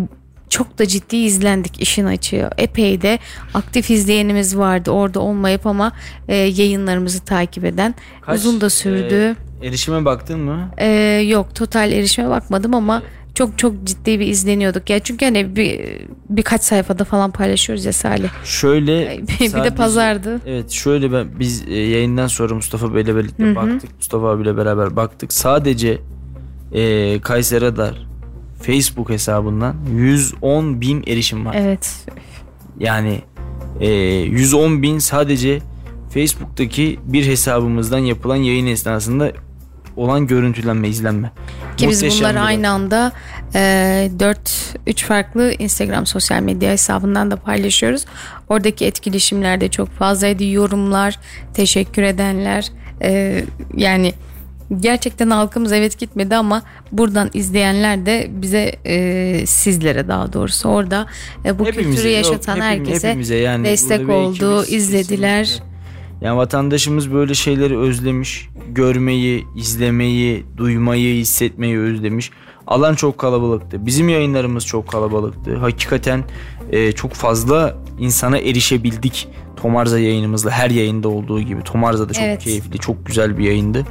çok da ciddi izlendik işin açığı. Epey de aktif izleyenimiz vardı orada olmayıp ama e, yayınlarımızı takip eden. Kaç, Uzun da sürdü. e, erişime baktın mı? E, yok total erişime bakmadım ama çok çok ciddi bir izleniyorduk. Ya çünkü hani bir birkaç sayfada falan paylaşıyoruz ya Salih. Şöyle bir de sadece- pazardı. Evet şöyle ben biz e, yayından sonra Mustafa Bey'le birlikte baktık. Mustafa abiyle beraber baktık. Sadece e, Kayseri Radar Facebook hesabından 110 bin erişim var. Evet. Yani e, 110 bin sadece Facebook'taki bir hesabımızdan yapılan yayın esnasında olan görüntülenme, izlenme. Ki biz bunları aynı anda e, 4 3 farklı Instagram sosyal medya hesabından da paylaşıyoruz. Oradaki etkileşimler de çok fazlaydı. Yorumlar, teşekkür edenler e, yani gerçekten halkımız evet gitmedi ama buradan izleyenler de bize e, sizlere daha doğrusu orada e, bu Hepimize, kültürü yok, yaşatan hepim- herkese hepimize yani destek oldu, izlediler. kesinlikle. Yani vatandaşımız böyle şeyleri özlemiş. Görmeyi, izlemeyi, duymayı, hissetmeyi özlemiş. Alan çok kalabalıktı. Bizim yayınlarımız çok kalabalıktı. Hakikaten e, çok fazla insana erişebildik. Tomarza yayınımızla her yayında olduğu gibi. Tomarza da çok Evet. keyifli, çok güzel bir yayındı.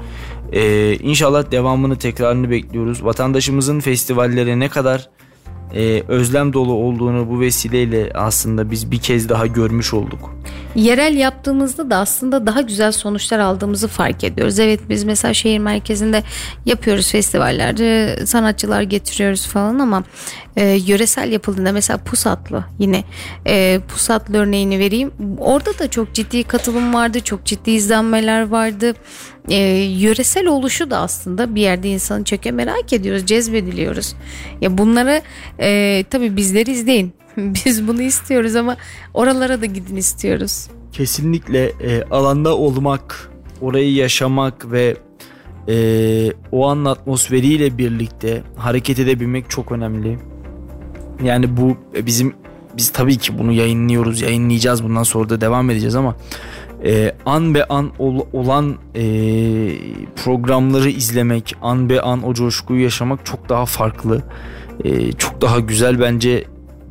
E, inşallah devamını, tekrarını bekliyoruz. Vatandaşımızın festivallere ne kadar e, özlem dolu olduğunu bu vesileyle aslında biz bir kez daha görmüş olduk. Yerel yaptığımızda da aslında daha güzel sonuçlar aldığımızı fark ediyoruz. Evet biz mesela şehir merkezinde yapıyoruz festivallerde sanatçılar getiriyoruz falan ama e, yöresel yapıldığında mesela Pusatlı yine e, Pusatlı örneğini vereyim. Orada da çok ciddi katılım vardı, çok ciddi izlenmeler vardı. E, yöresel oluşu da aslında bir yerde insanı çöke merak ediyoruz, cezbediliyoruz. Ya bunları e, tabii bizleri izleyin. Biz bunu istiyoruz ama oralara da gidin istiyoruz. Kesinlikle e, alanda olmak, orayı yaşamak ve e, o anın atmosferiyle birlikte hareket edebilmek çok önemli. Yani bu e, bizim biz tabii ki bunu yayınlıyoruz, yayınlayacağız bundan sonra da devam edeceğiz ama e, an be an ol- olan e, programları izlemek, an be an o coşkuyu yaşamak çok daha farklı, E, çok daha güzel bence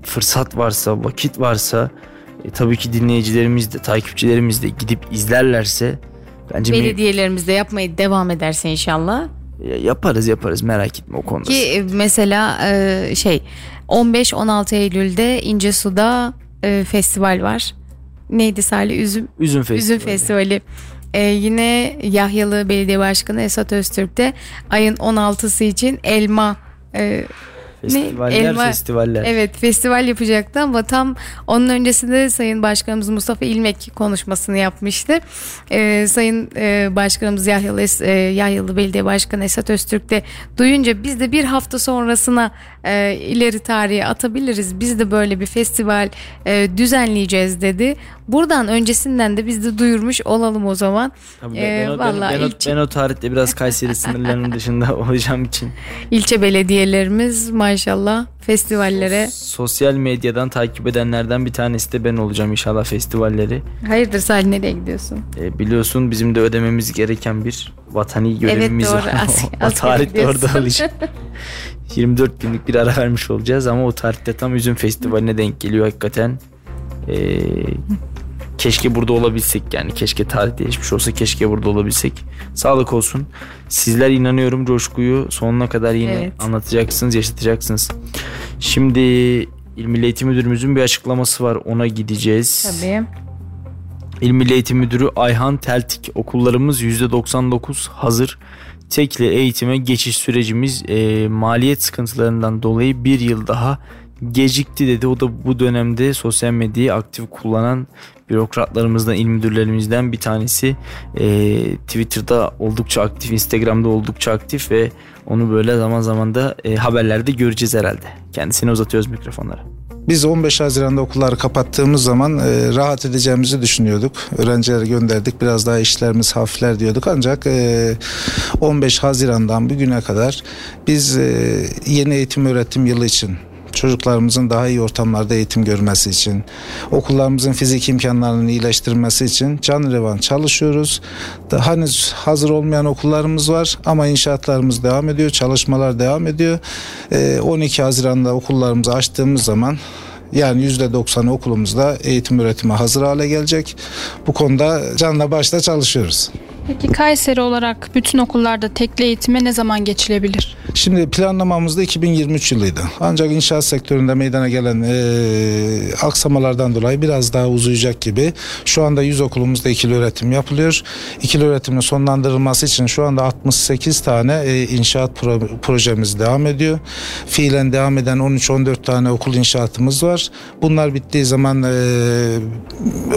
fırsat varsa, vakit varsa e, tabii ki dinleyicilerimiz de takipçilerimiz de gidip izlerlerse bence me- Belediyelerimiz de yapmaya devam ederse inşallah. Ya- yaparız yaparız merak etme o konuda. Ki e, mesela e, şey 15-16 Eylül'de İncesu'da e, festival var. Neydi Salih? Üzüm Üzüm Festivali. Üzüm Festivali. E, yine Yahyalı Belediye Başkanı Esat Öztürk de ayın 16'sı için elma e, Festivaller, festivaller. Evet festival yapacaktı ama tam onun öncesinde Sayın Başkanımız Mustafa İlmek konuşmasını yapmıştı. Ee, Sayın e, Başkanımız Yahyalı, e, Yahyalı Belediye Başkanı Esat Öztürk de duyunca biz de bir hafta sonrasına e, ileri tarihe atabiliriz. Biz de böyle bir festival e, düzenleyeceğiz dedi. Buradan öncesinden de biz de duyurmuş olalım o zaman. Tabii Ee, ben, vallahi ben, ben, o- ilçe- ben o tarihte biraz Kayseri sınırlarının dışında olacağım için İlçe belediyelerimiz maşallah festivallere. sosyal medyadan takip edenlerden bir tanesi de ben olacağım inşallah festivalleri. Hayırdır Salih nereye gidiyorsun? E, biliyorsun bizim de ödememiz gereken bir vatani görevimiz doğru. var. As- o askere tarihte orada olacağım. 24 günlük bir ara vermiş olacağız ama o tarihte tam üzüm festivaline denk geliyor hakikaten. E, keşke burada olabilsek yani keşke tarih değişmiş olsa keşke burada olabilsek. Sağlık olsun. Sizler inanıyorum coşkuyu sonuna kadar yine Evet. anlatacaksınız, yaşatacaksınız. Şimdi İl Milli Eğitim Müdürümüzün bir açıklaması var. Ona gideceğiz. Tabii. İl Milli Eğitim Müdürü Ayhan Teltik okullarımız %99 hazır. Tekli eğitime geçiş sürecimiz e, maliyet sıkıntılarından dolayı bir yıl daha gecikti dedi. O da bu dönemde sosyal medyayı aktif kullanan bürokratlarımızdan, il müdürlerimizden bir tanesi. E, Twitter'da oldukça aktif, Instagram'da oldukça aktif ve onu böyle zaman zaman da e, haberlerde göreceğiz herhalde. Kendisine uzatıyoruz mikrofonları. Biz 15 Haziran'da okulları kapattığımız zaman e, rahat edeceğimizi düşünüyorduk. Öğrencileri gönderdik. Biraz daha işlerimiz hafifler diyorduk. Ancak e, 15 Haziran'dan bugüne kadar biz e, yeni eğitim öğretim yılı için çocuklarımızın daha iyi ortamlarda eğitim görmesi için, okullarımızın fizik imkanlarının iyileştirilmesi için can revan çalışıyoruz. Da henüz hazır olmayan okullarımız var ama inşaatlarımız devam ediyor, çalışmalar devam ediyor. Ee, 12 Haziran'da okullarımızı açtığımız zaman yani %90'ı okulumuzda eğitim öğretime hazır hale gelecek. Bu konuda canla başla çalışıyoruz. Peki Kayseri olarak bütün okullarda tekli eğitime ne zaman geçilebilir? Şimdi planlamamız da 2023 yılıydı. Ancak inşaat sektöründe meydana gelen eee, aksamalardan dolayı biraz daha uzayacak gibi. Şu anda 100 okulumuzda ikili öğretim yapılıyor. İkili öğretimin sonlandırılması için şu anda 68 tane eee, inşaat pro- projemiz devam ediyor. Fiilen devam eden 13-14 tane okul inşaatımız var. Bunlar bittiği zaman eee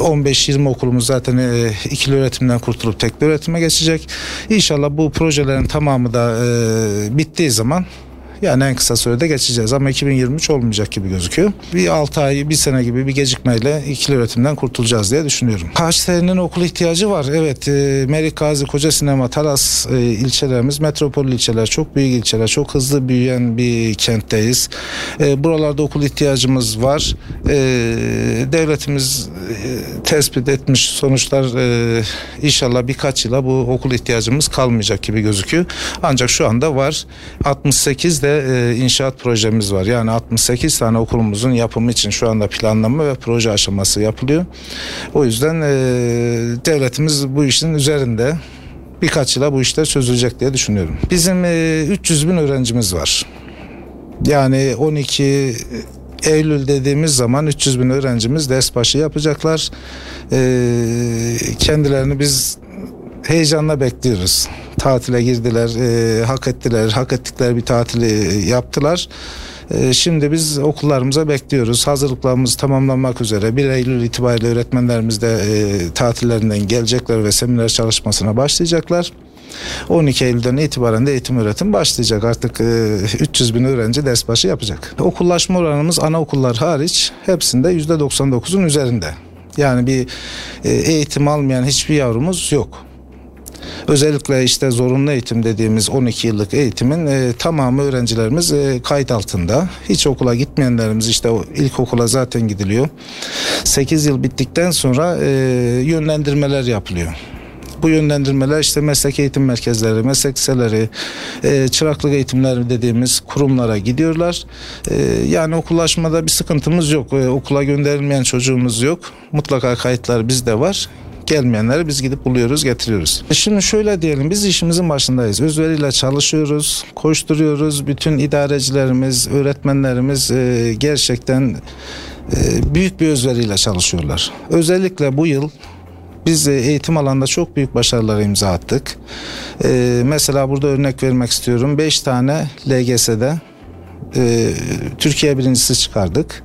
15-20 okulumuz zaten eee, ikili öğretimden kurtulup tekli öğretime geçecek. İnşallah bu projelerin tamamı da eee, bittiği zaman yani en kısa sürede geçeceğiz ama 2023 olmayacak gibi gözüküyor. Bir 6 ay, bir sene gibi bir gecikmeyle ikili öğretimden kurtulacağız diye düşünüyorum. Kayseri'nin okul ihtiyacı var. Evet, e, Melik Gazi, Koca Sinema, Talas e, ilçelerimiz metropol ilçeler, çok büyük ilçeler, çok hızlı büyüyen bir kentteyiz. E, buralarda okul ihtiyacımız var. E, devletimiz e, tespit etmiş sonuçlar e, inşallah birkaç yıla bu okul ihtiyacımız kalmayacak gibi gözüküyor. Ancak şu anda var. 68 de e, inşaat projemiz var. Yani 68 tane okulumuzun yapımı için şu anda planlama ve proje aşaması yapılıyor. O yüzden e, devletimiz bu işin üzerinde birkaç yıla bu işler çözülecek diye düşünüyorum. Bizim e, 300 bin öğrencimiz var. Yani 12 Eylül dediğimiz zaman 300 bin öğrencimiz ders başı yapacaklar. Ee, kendilerini biz heyecanla bekliyoruz. Tatile girdiler, e, hak ettiler, hak ettikleri bir tatili yaptılar. E, şimdi biz okullarımıza bekliyoruz. Hazırlıklarımız tamamlanmak üzere. 1 Eylül itibariyle öğretmenlerimiz de e, tatillerinden gelecekler ve seminer çalışmasına başlayacaklar. 12 Eylül'den itibaren de eğitim öğretim başlayacak. Artık e, 300 bin öğrenci ders başı yapacak. Okullaşma oranımız anaokullar hariç hepsinde %99'un üzerinde. Yani bir e, eğitim almayan hiçbir yavrumuz yok. Özellikle işte zorunlu eğitim dediğimiz 12 yıllık eğitimin e, tamamı öğrencilerimiz e, kayıt altında. Hiç okula gitmeyenlerimiz işte o ilkokula zaten gidiliyor. 8 yıl bittikten sonra e, yönlendirmeler yapılıyor. Bu yönlendirmeler işte meslek eğitim merkezleri, meslek liseleri, e, çıraklık eğitimleri dediğimiz kurumlara gidiyorlar. E, yani okullaşmada bir sıkıntımız yok. E, okula gönderilmeyen çocuğumuz yok. Mutlaka kayıtlar bizde var. Gelmeyenleri biz gidip buluyoruz, getiriyoruz. E, Şimdi şöyle diyelim, biz işimizin başındayız. Özveriyle çalışıyoruz, koşturuyoruz. Bütün idarecilerimiz, öğretmenlerimiz e, gerçekten e, büyük bir özveriyle çalışıyorlar. Özellikle bu yıl biz e, eğitim alanında çok büyük başarılara imza attık. Ee, mesela burada örnek vermek istiyorum. 5 tane LGS'de e, Türkiye birincisi çıkardık.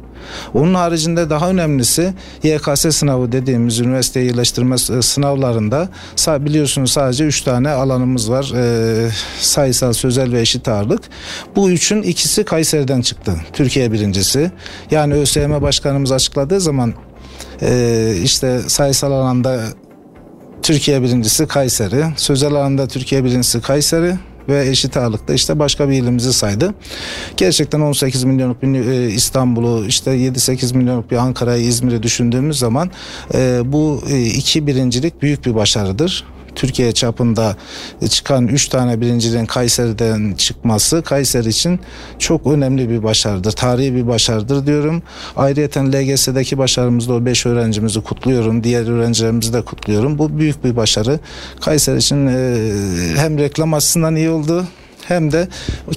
Onun haricinde daha önemlisi YKS sınavı dediğimiz üniversite yerleştirme sınavlarında biliyorsunuz sadece 3 tane alanımız var. E, sayısal, sözel ve eşit ağırlık. Bu üçün ikisi Kayseri'den çıktı. Türkiye birincisi. Yani ÖSYM başkanımız açıkladığı zaman e, işte sayısal alanda Türkiye birincisi Kayseri, sözel alanda Türkiye birincisi Kayseri, ve eşit ağırlıkta işte başka bir ilimizi saydı. Gerçekten 18 milyonluk bir e, İstanbul'u işte 7-8 milyonluk bir Ankara'yı İzmir'i düşündüğümüz zaman e, bu e, iki birincilik büyük bir başarıdır. Türkiye çapında çıkan 3 tane birinciliğin Kayseri'den çıkması Kayseri için çok önemli bir başarıdır. Tarihi bir başarıdır diyorum. Ayrıyeten LGS'deki başarımızda o 5 öğrencimizi kutluyorum. Diğer öğrencilerimizi de kutluyorum. Bu büyük bir başarı. Kayseri için e, hem reklam açısından iyi oldu hem de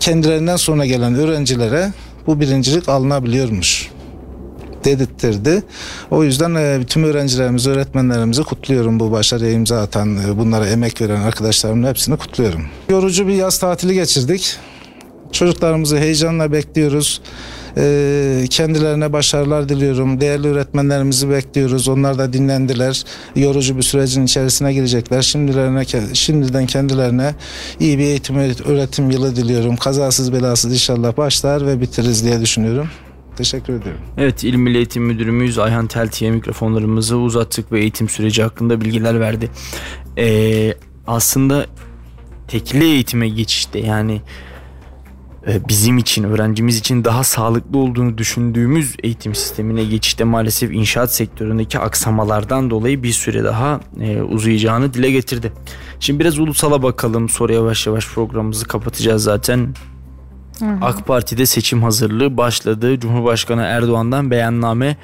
kendilerinden sonra gelen öğrencilere bu birincilik alınabiliyormuş dedirttirdi. O yüzden e, tüm öğrencilerimizi, öğretmenlerimizi kutluyorum bu başarıya imza atan, e, bunlara emek veren arkadaşlarımın hepsini kutluyorum. Yorucu bir yaz tatili geçirdik. Çocuklarımızı heyecanla bekliyoruz. Ee, kendilerine başarılar diliyorum. Değerli öğretmenlerimizi bekliyoruz. Onlar da dinlendiler. Yorucu bir sürecin içerisine girecekler. Şimdilerine şimdiden kendilerine iyi bir eğitim öğretim yılı diliyorum. Kazasız belasız inşallah başlar ve bitiririz diye düşünüyorum. Teşekkür ederim. Evet İl Milli Eğitim Müdürümüz Ayhan Telti'ye mikrofonlarımızı uzattık ve eğitim süreci hakkında bilgiler verdi. Ee, aslında tekli eğitime geçişte yani e, bizim için, öğrencimiz için daha sağlıklı olduğunu düşündüğümüz eğitim sistemine geçişte maalesef inşaat sektöründeki aksamalardan dolayı bir süre daha e, uzayacağını dile getirdi. Şimdi biraz ulusala bakalım. Sonra yavaş yavaş programımızı kapatacağız zaten. Hı hı. AK Parti'de seçim hazırlığı başladı. Cumhurbaşkanı Erdoğan'dan beyanname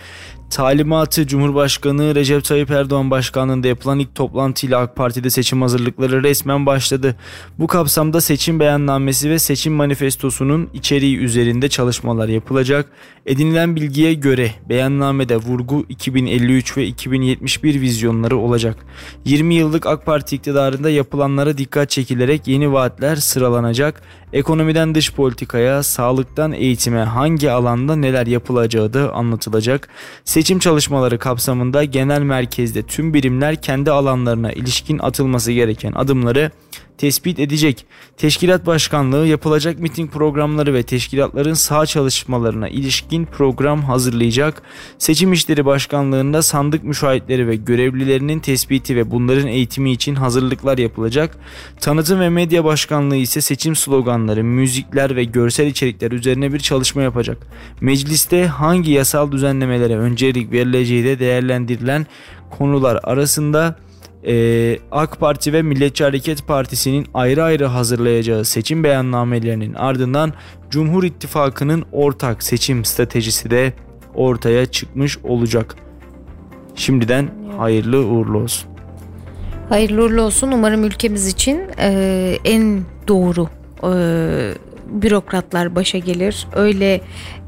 Talimatı Cumhurbaşkanı Recep Tayyip Erdoğan başkanlığında yapılan ilk toplantıyla AK Parti'de seçim hazırlıkları resmen başladı. Bu kapsamda seçim beyannamesi ve seçim manifestosunun içeriği üzerinde çalışmalar yapılacak. Edinilen bilgiye göre beyannamede vurgu 2053 ve 2071 vizyonları olacak. 20 yıllık AK Parti iktidarında yapılanlara dikkat çekilerek yeni vaatler sıralanacak. Ekonomiden dış politikaya, sağlıktan eğitime hangi alanda neler yapılacağı da anlatılacak. Seçim çalışmaları kapsamında genel merkezde tüm birimler kendi alanlarına ilişkin atılması gereken adımları tespit edecek. Teşkilat Başkanlığı yapılacak miting programları ve teşkilatların sağ çalışmalarına ilişkin program hazırlayacak. Seçim İşleri Başkanlığı'nda sandık müşahitleri ve görevlilerinin tespiti ve bunların eğitimi için hazırlıklar yapılacak. Tanıtım ve Medya Başkanlığı ise seçim sloganları, müzikler ve görsel içerikler üzerine bir çalışma yapacak. Mecliste hangi yasal düzenlemelere öncelik verileceği de değerlendirilen konular arasında e, AK Parti ve Milliyetçi Hareket Partisi'nin ayrı ayrı hazırlayacağı seçim beyannamelerinin ardından Cumhur İttifakı'nın ortak seçim stratejisi de ortaya çıkmış olacak. Şimdiden hayırlı uğurlu olsun. Hayırlı uğurlu olsun. Umarım ülkemiz için e, en doğru e, bürokratlar başa gelir. Öyle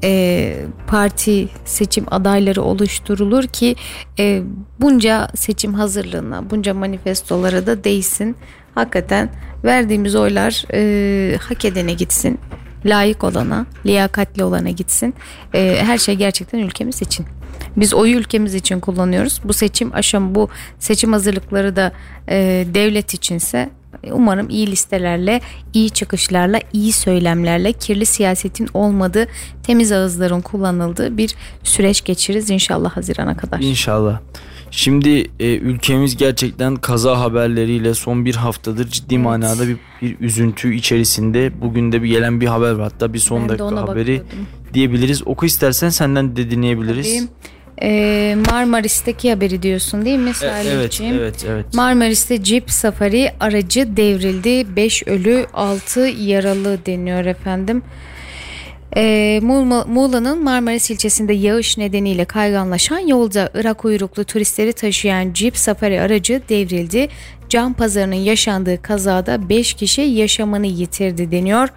e, parti seçim adayları oluşturulur ki e, bunca seçim hazırlığına, bunca manifestolara da değsin. Hakikaten verdiğimiz oylar e, hak edene gitsin. Layık olana, liyakatli olana gitsin. E, her şey gerçekten ülkemiz için. Biz oyu ülkemiz için kullanıyoruz. Bu seçim aşam bu seçim hazırlıkları da e, devlet içinse Umarım iyi listelerle, iyi çıkışlarla, iyi söylemlerle, kirli siyasetin olmadığı, temiz ağızların kullanıldığı bir süreç geçiririz inşallah Haziran'a kadar. İnşallah. Şimdi e, ülkemiz gerçekten kaza haberleriyle son bir haftadır ciddi evet. manada bir, bir üzüntü içerisinde. Bugün de bir gelen bir haber var hatta bir son ben dakika haberi bakıyordum. diyebiliriz. Oku istersen senden de dinleyebiliriz. Tabii. Ee, Marmaris'teki haberi diyorsun değil mi e, Salih'ciğim? Evet, evet, evet. Marmaris'te Jeep Safari aracı devrildi. 5 ölü 6 yaralı deniyor efendim. Ee, Muğla'nın Marmaris ilçesinde yağış nedeniyle kayganlaşan yolda Irak uyruklu turistleri taşıyan Jeep Safari aracı devrildi. Can pazarının yaşandığı kazada 5 kişi yaşamını yitirdi deniyor.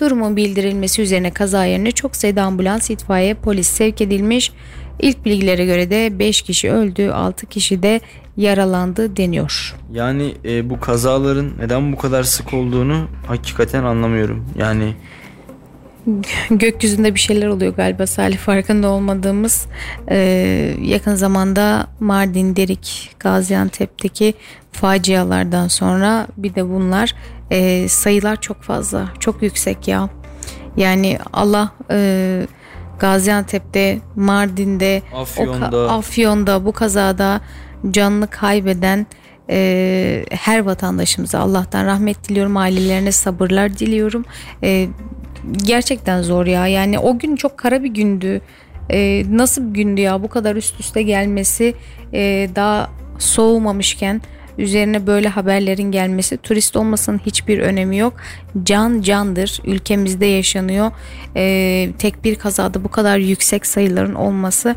Durumun bildirilmesi üzerine kaza yerine çok sayıda ambulans, itfaiye, polis sevk edilmiş. İlk bilgilere göre de 5 kişi öldü, 6 kişi de yaralandı deniyor. Yani e, bu kazaların neden bu kadar sık olduğunu hakikaten anlamıyorum. Yani gökyüzünde bir şeyler oluyor galiba Salih farkında olmadığımız e, yakın zamanda Mardin, Derik, Gaziantep'teki facialardan sonra bir de bunlar e, sayılar çok fazla çok yüksek ya yani Allah e, Gaziantep'te Mardin'de Afyon'da. Afyon'da bu kazada canını kaybeden e, her vatandaşımıza Allah'tan rahmet diliyorum ailelerine sabırlar diliyorum. E, gerçekten zor ya. Yani o gün çok kara bir gündü. E, nasıl bir gündü ya? Bu kadar üst üste gelmesi e, daha soğumamışken üzerine böyle haberlerin gelmesi turist olmasının hiçbir önemi yok can candır ülkemizde yaşanıyor E, tek bir kazada bu kadar yüksek sayıların olması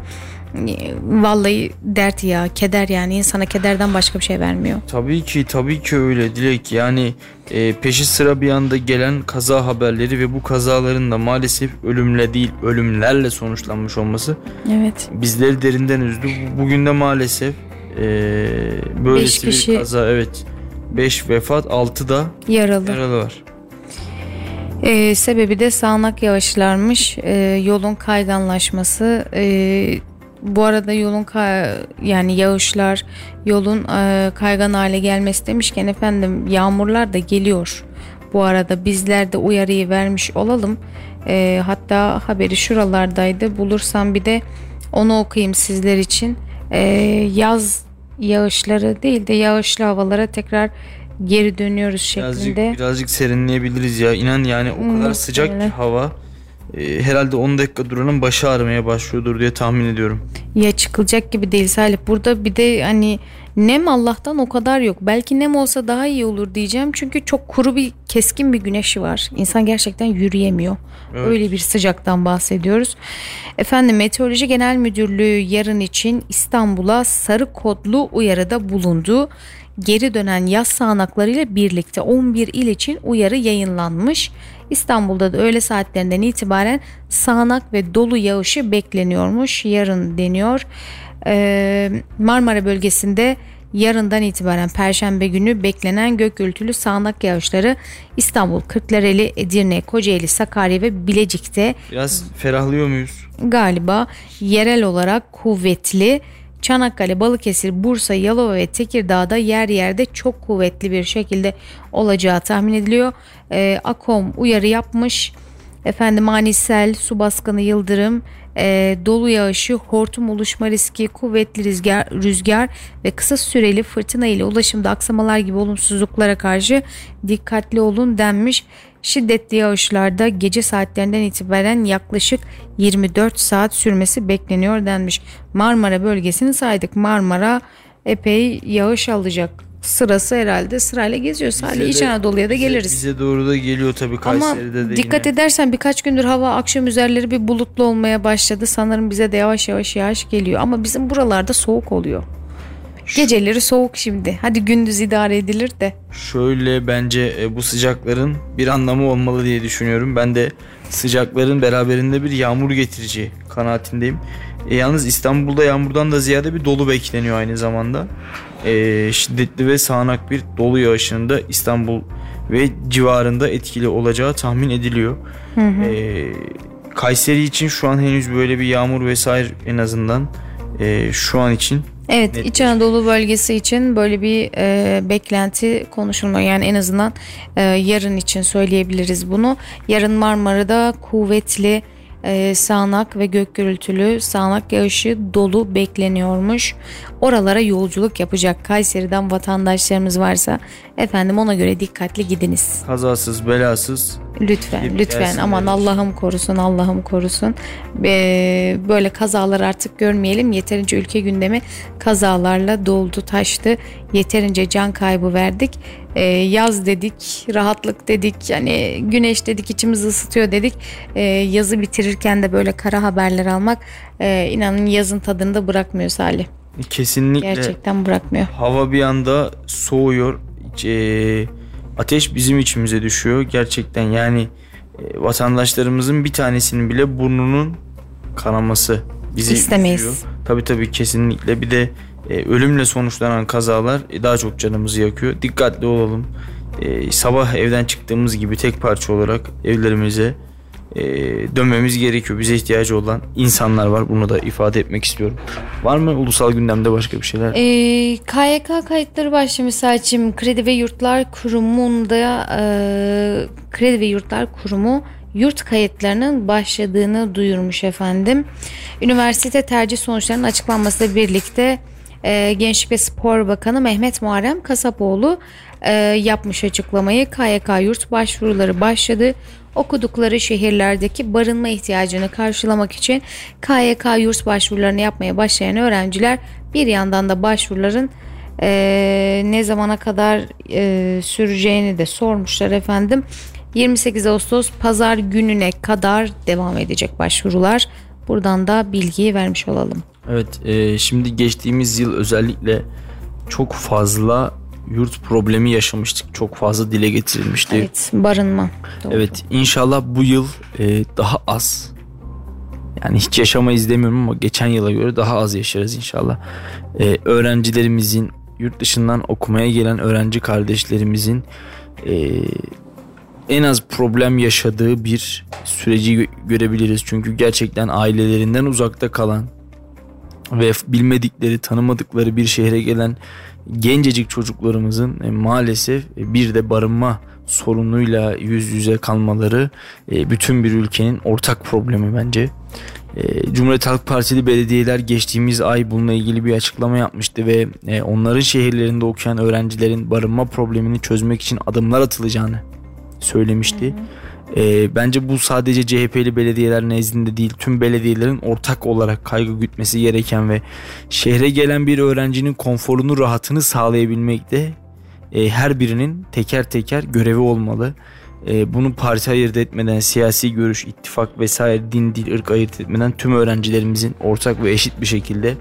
e, vallahi dert ya keder yani insana kederden başka bir şey vermiyor. Tabii ki tabii ki öyle Dilek yani e, peşi sıra bir anda gelen kaza haberleri ve bu kazaların da maalesef ölümle değil ölümlerle sonuçlanmış olması Evet. bizleri derinden üzdü. Bu- Bugün de maalesef e, böylesi Beş bir kaza evet 5 vefat 6 da Yaralı. yaralı var. Ee, sebebi de sağanak yağışlarmış. Ee, yolun kayganlaşması. Ee, bu arada yolun kay- yani yağışlar yolun e, kaygan hale gelmesi demişken efendim yağmurlar da geliyor. Bu arada bizler de uyarıyı vermiş olalım. Ee, hatta haberi şuralardaydı. Bulursam bir de onu okuyayım sizler için. Ee, yaz yağışları değil de yağışlı havalara tekrar geri dönüyoruz Birazcık, şeklinde. birazcık serinleyebiliriz ya. İnan yani o kadar Hmm, sıcak ki öyle. hava. e, herhalde 10 dakika duranın başı ağrımaya başlıyordur diye tahmin ediyorum. Ya çıkılacak gibi değil Salih. Burada bir de hani nem Allah'tan o kadar yok. Belki nem olsa daha iyi olur diyeceğim. Çünkü çok kuru bir keskin bir güneşi var. İnsan gerçekten yürüyemiyor. Evet. Öyle bir sıcaktan bahsediyoruz. Efendim Meteoroloji Genel Müdürlüğü yarın için İstanbul'a sarı kodlu uyarıda bulundu. Geri dönen yaz sağanaklarıyla birlikte 11 il için uyarı yayınlanmış. İstanbul'da da öğle saatlerinden itibaren sağanak ve dolu yağışı bekleniyormuş. Yarın deniyor. Ee, Marmara bölgesinde yarından itibaren Perşembe günü beklenen gök gürültülü sağanak yağışları İstanbul, Kırklareli, Edirne, Kocaeli, Sakarya ve Bilecik'te Biraz ferahlıyor muyuz? galiba yerel olarak kuvvetli. Çanakkale, Balıkesir, Bursa, Yalova ve Tekirdağ'da yer yerde çok kuvvetli bir şekilde olacağı tahmin ediliyor. Ee, Akom uyarı yapmış. Efendim ani sel, su baskını, yıldırım, e, dolu yağışı, hortum oluşma riski, kuvvetli rüzgar, rüzgar ve kısa süreli fırtına ile ulaşımda aksamalar gibi olumsuzluklara karşı dikkatli olun denmiş. Şiddetli yağışlarda gece saatlerinden itibaren yaklaşık 24 saat sürmesi bekleniyor denmiş. Marmara bölgesini saydık. Marmara epey yağış alacak. Sırası herhalde sırayla geziyor. Bize İç Anadolu'ya da bize- geliriz. Bize doğru da geliyor tabii Ama Kayseri'de de dikkat yine. edersen birkaç gündür hava akşam üzerleri bir bulutlu olmaya başladı. Sanırım bize de yavaş yavaş yağış geliyor. Ama bizim buralarda soğuk oluyor. Geceleri soğuk şimdi. Hadi gündüz idare edilir de. Şöyle bence e, bu sıcakların bir anlamı olmalı diye düşünüyorum. Ben de sıcakların beraberinde bir yağmur getireceği kanaatindeyim. E, yalnız İstanbul'da yağmurdan da ziyade bir dolu bekleniyor aynı zamanda. E, şiddetli ve sağanak bir dolu yağışının da İstanbul ve civarında etkili olacağı tahmin ediliyor. E, Kayseri için şu an henüz böyle bir yağmur vesaire en azından e, şu an için Evet Net İç Anadolu bölgesi için böyle bir e, beklenti konuşulmuyor. Yani en azından e, yarın için söyleyebiliriz bunu. Yarın Marmara'da kuvvetli e, sağanak ve gök gürültülü sağanak yağışı dolu bekleniyormuş. Oralara yolculuk yapacak Kayseri'den vatandaşlarımız varsa efendim ona göre dikkatli gidiniz. kazasız belasız Lütfen Gidip lütfen aman Allah'ım korusun Allah'ım korusun. Ee, böyle kazalar artık görmeyelim. Yeterince ülke gündemi kazalarla doldu taştı. Yeterince can kaybı verdik. Ee, yaz dedik, rahatlık dedik. Yani güneş dedik içimizi ısıtıyor dedik. Ee, yazı bitirirken de böyle kara haberler almak e, inanın yazın tadını da bırakmıyor Salih. kesinlikle Gerçekten bırakmıyor. hava bir anda soğuyor. E, ateş bizim içimize düşüyor. Gerçekten yani e, vatandaşlarımızın bir tanesinin bile burnunun kanaması bizi İstemeyiz. üzüyor. Tabii tabii kesinlikle. Bir de e, ölümle sonuçlanan kazalar e, daha çok canımızı yakıyor. Dikkatli olalım. E, sabah evden çıktığımız gibi tek parça olarak evlerimize e, dönmemiz gerekiyor. Bize ihtiyacı olan insanlar var. Bunu da ifade etmek istiyorum. Var mı ulusal gündemde başka bir şeyler? Ee, KYK kayıtları başlamış Saçım. Kredi ve Yurtlar Kurumu'nda e, Kredi ve Yurtlar Kurumu yurt kayıtlarının başladığını duyurmuş efendim. Üniversite tercih sonuçlarının açıklanmasıyla birlikte e, Gençlik ve Spor Bakanı Mehmet Muharrem Kasapoğlu e, yapmış açıklamayı. KYK yurt başvuruları başladı. Okudukları şehirlerdeki barınma ihtiyacını karşılamak için KYK yurt başvurularını yapmaya başlayan öğrenciler bir yandan da başvuruların e, ne zamana kadar e, süreceğini de sormuşlar efendim. 28 Ağustos pazar gününe kadar devam edecek başvurular. Buradan da bilgiyi vermiş olalım. Evet e, şimdi geçtiğimiz yıl özellikle çok fazla yurt problemi yaşamıştık. Çok fazla dile getirilmişti. Evet barınma. Doğru. Evet inşallah bu yıl e, daha az yani hiç yaşamayız demiyorum ama geçen yıla göre daha az yaşarız inşallah. E, öğrencilerimizin yurt dışından okumaya gelen öğrenci kardeşlerimizin e, en az problem yaşadığı bir süreci görebiliriz. Çünkü gerçekten ailelerinden uzakta kalan ve bilmedikleri, tanımadıkları bir şehre gelen gencecik çocuklarımızın e, maalesef e, bir de barınma sorunuyla yüz yüze kalmaları e, bütün bir ülkenin ortak problemi bence. Cumhuriyet Halk Partili belediyeler geçtiğimiz ay bununla ilgili bir açıklama yapmıştı ve onların şehirlerinde okuyan öğrencilerin barınma problemini çözmek için adımlar atılacağını söylemişti. Hı hı. E, bence bu sadece CHP'li belediyeler nezdinde değil tüm belediyelerin ortak olarak kaygı gütmesi gereken ve şehre gelen bir öğrencinin konforunu rahatını sağlayabilmekte e, her birinin teker teker görevi olmalı. E, bunu parti ayırt etmeden siyasi görüş, ittifak vesaire din, dil, ırk ayırt etmeden tüm öğrencilerimizin ortak ve eşit bir şekilde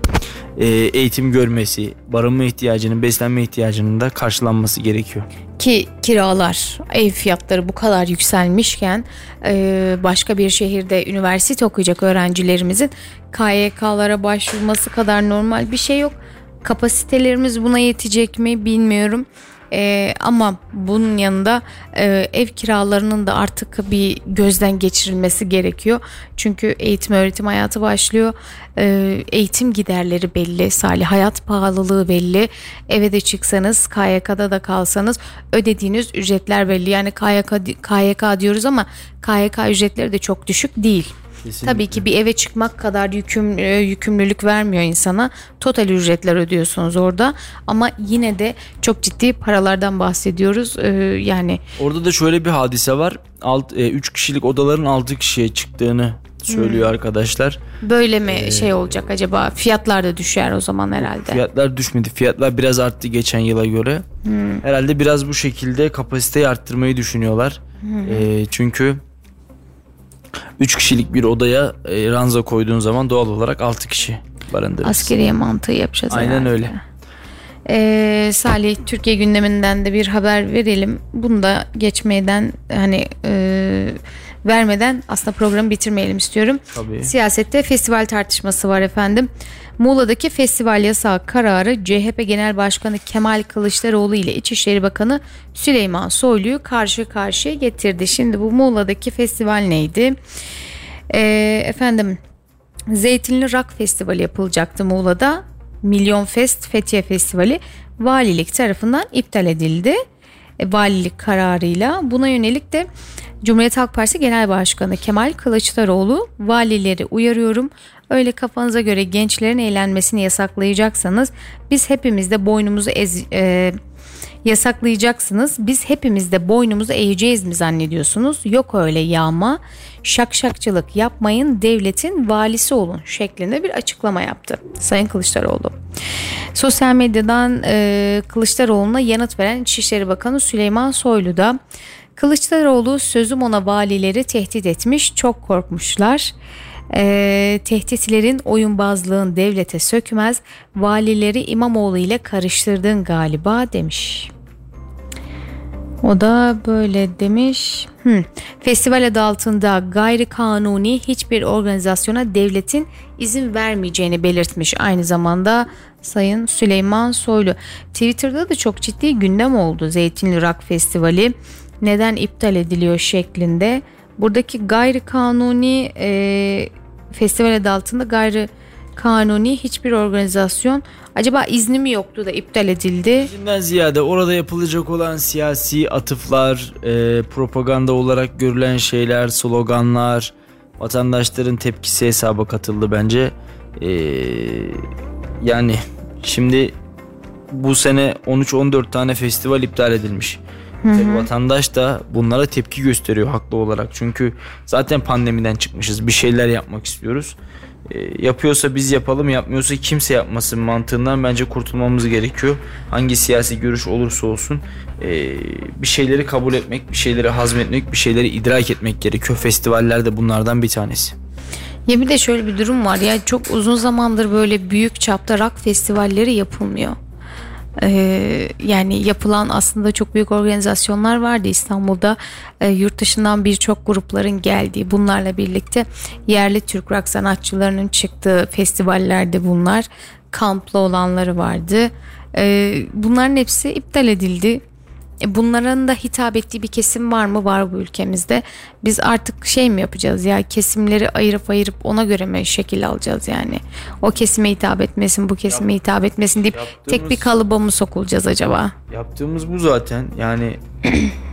e, eğitim görmesi, barınma ihtiyacının, beslenme ihtiyacının da karşılanması gerekiyor. Ki kiralar, ev fiyatları bu kadar yükselmişken e, başka bir şehirde üniversite okuyacak öğrencilerimizin KYK'lara başvurması kadar normal bir şey yok. Kapasitelerimiz buna yetecek mi bilmiyorum. Ee, ama bunun yanında e, ev kiralarının da artık bir gözden geçirilmesi gerekiyor. Çünkü eğitim öğretim hayatı başlıyor. Ee, eğitim giderleri belli. Salih hayat pahalılığı belli. Eve de çıksanız KYK'da da kalsanız ödediğiniz ücretler belli. Yani KYK, KYK diyoruz ama KYK ücretleri de çok düşük değil. Kesinlikle. Tabii ki bir eve çıkmak kadar yüküm, e, yükümlülük vermiyor insana. Total ücretler ödüyorsunuz orada ama yine de çok ciddi paralardan bahsediyoruz. Ee, yani orada da şöyle bir hadise var. 3 e, kişilik odaların 6 kişiye çıktığını söylüyor hmm. arkadaşlar. Böyle mi ee, şey olacak acaba? Fiyatlar da düşer o zaman herhalde. Fiyatlar düşmedi. Fiyatlar biraz arttı geçen yıla göre. Hmm. Herhalde biraz bu şekilde kapasiteyi arttırmayı düşünüyorlar. Hmm. E, çünkü 3 kişilik bir odaya e, ranza koyduğun zaman doğal olarak 6 kişi barındırırsın. Askeriye mantığı yapacağız Aynen herhalde. öyle. Ee, Salih Türkiye gündeminden de bir haber verelim. Bunu da geçmeden hani e, vermeden aslında programı bitirmeyelim istiyorum. Tabii. Siyasette festival tartışması var efendim. Muğla'daki festival yasağı kararı CHP Genel Başkanı Kemal Kılıçdaroğlu ile İçişleri Bakanı Süleyman Soylu'yu karşı karşıya getirdi. Şimdi bu Muğla'daki festival neydi? Ee, efendim Zeytinli Rock Festivali yapılacaktı Muğla'da. Milyon Fest Fethiye Festivali valilik tarafından iptal edildi. E, valilik kararıyla buna yönelik de Cumhuriyet Halk Partisi Genel Başkanı Kemal Kılıçdaroğlu valileri uyarıyorum. Öyle kafanıza göre gençlerin eğlenmesini yasaklayacaksanız biz hepimiz de boynumuzu ez, e, yasaklayacaksınız. Biz hepimiz de boynumuzu eğeceğiz mi zannediyorsunuz? Yok öyle yağma. Şakşakçılık yapmayın devletin valisi olun şeklinde bir açıklama yaptı Sayın Kılıçdaroğlu. Sosyal medyadan e, Kılıçdaroğlu'na yanıt veren İçişleri Bakanı Süleyman Soylu da Kılıçdaroğlu sözüm ona valileri tehdit etmiş çok korkmuşlar. E, tehditlerin oyunbazlığın devlete sökmez valileri İmamoğlu ile karıştırdın galiba demiş. O da böyle demiş. Hmm. Festival adı altında gayri kanuni hiçbir organizasyona devletin izin vermeyeceğini belirtmiş. Aynı zamanda Sayın Süleyman Soylu. Twitter'da da çok ciddi gündem oldu Zeytinli Rock Festivali. Neden iptal ediliyor şeklinde Buradaki gayri kanuni e, festival adı altında gayri kanuni hiçbir organizasyon acaba izni mi yoktu da iptal edildi? İzinden ziyade orada yapılacak olan siyasi atıflar, e, propaganda olarak görülen şeyler, sloganlar, vatandaşların tepkisi hesaba katıldı bence. E, yani şimdi bu sene 13-14 tane festival iptal edilmiş. Tabii vatandaş da bunlara tepki gösteriyor haklı olarak. Çünkü zaten pandemiden çıkmışız. Bir şeyler yapmak istiyoruz. E, yapıyorsa biz yapalım, yapmıyorsa kimse yapmasın mantığından bence kurtulmamız gerekiyor. Hangi siyasi görüş olursa olsun e, bir şeyleri kabul etmek, bir şeyleri hazmetmek, bir şeyleri idrak etmek gerekiyor. Festivaller de bunlardan bir tanesi. Ya bir de şöyle bir durum var ya çok uzun zamandır böyle büyük çapta rock festivalleri yapılmıyor. Ee, yani yapılan aslında çok büyük organizasyonlar vardı. İstanbul'da e, yurt dışından birçok grupların geldiği bunlarla birlikte yerli Türk rock sanatçılarının çıktığı festivallerde bunlar kamplı olanları vardı. Ee, bunların hepsi iptal edildi bunların da hitap ettiği bir kesim var mı? Var bu ülkemizde. Biz artık şey mi yapacağız ya? Kesimleri ayırıp ayırıp ona göre mi şekil alacağız yani? O kesime hitap etmesin bu kesime hitap etmesin deyip tek bir kalıba mı sokulacağız acaba? Yaptığımız bu zaten. Yani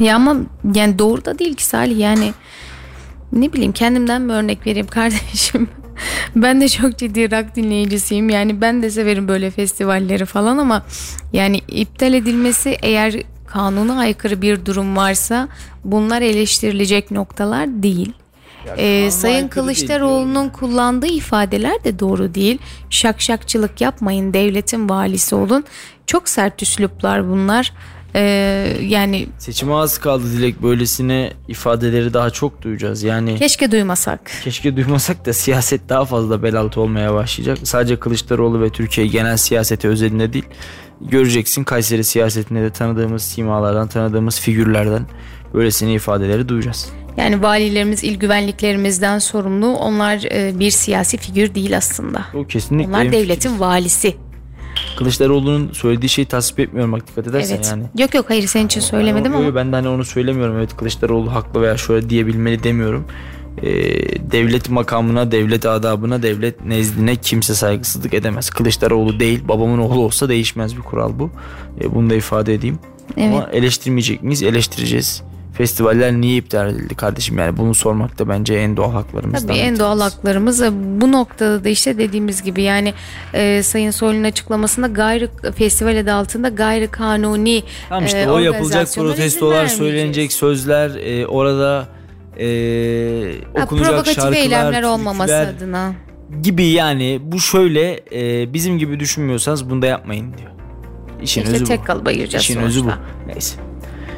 Ya ama yani doğru da değil ki Salih. Yani ne bileyim kendimden bir örnek vereyim kardeşim. Ben de çok ciddi rock dinleyicisiyim. Yani ben de severim böyle festivalleri falan ama yani iptal edilmesi eğer kanuna aykırı bir durum varsa bunlar eleştirilecek noktalar değil. Ee, Sayın Kılıçdaroğlu'nun kullandığı ifadeler de doğru değil. Şakşakçılık yapmayın, devletin valisi olun. Çok sert üsluplar bunlar. Ee, yani seçime az kaldı Dilek böylesine ifadeleri daha çok duyacağız. Yani keşke duymasak. Keşke duymasak da siyaset daha fazla bel altı olmaya başlayacak. Sadece Kılıçdaroğlu ve Türkiye genel siyaseti özelinde değil. Göreceksin Kayseri siyasetinde de tanıdığımız simalardan, tanıdığımız figürlerden böylesine ifadeleri duyacağız. Yani valilerimiz, il güvenliklerimizden sorumlu. Onlar e, bir siyasi figür değil aslında. O kesinlikle. Onlar devletin valisi. Kılıçdaroğlu'nun söylediği şeyi tasvip etmiyorum bak dikkat edersen Evet. yani. Yok yok hayır senin için söylemedim yo, ama. Ben de hani onu söylemiyorum. Evet Kılıçdaroğlu haklı veya şöyle diyebilmeli demiyorum. Ee, devlet makamına, devlet adabına, devlet nezdine kimse saygısızlık edemez. Kılıçdaroğlu değil, babamın oğlu olsa değişmez bir kural bu. Ee, bunu da ifade edeyim. Evet. Ama eleştirmeyecek miyiz? Eleştireceğiz. Festivaller niye iptal edildi kardeşim? Yani bunu sormak da bence en doğal haklarımızdan. Tabii en doğal haklarımız E, bu noktada da işte dediğimiz gibi yani e, Sayın Soylu'nun açıklamasında gayri festival adı altında gayri kanuni Tamam işte e, o yapılacak protestolar, söylenecek sözler, e, orada e, Ha, okunacak provokatif şarkılar, eylemler olmaması türküler adına. gibi yani bu şöyle e, bizim gibi düşünmüyorsanız bunu da yapmayın diyor. İşin İşte özü tek bu. kalıba gireceğiz İşin özü bu. sonuçta. Neyse.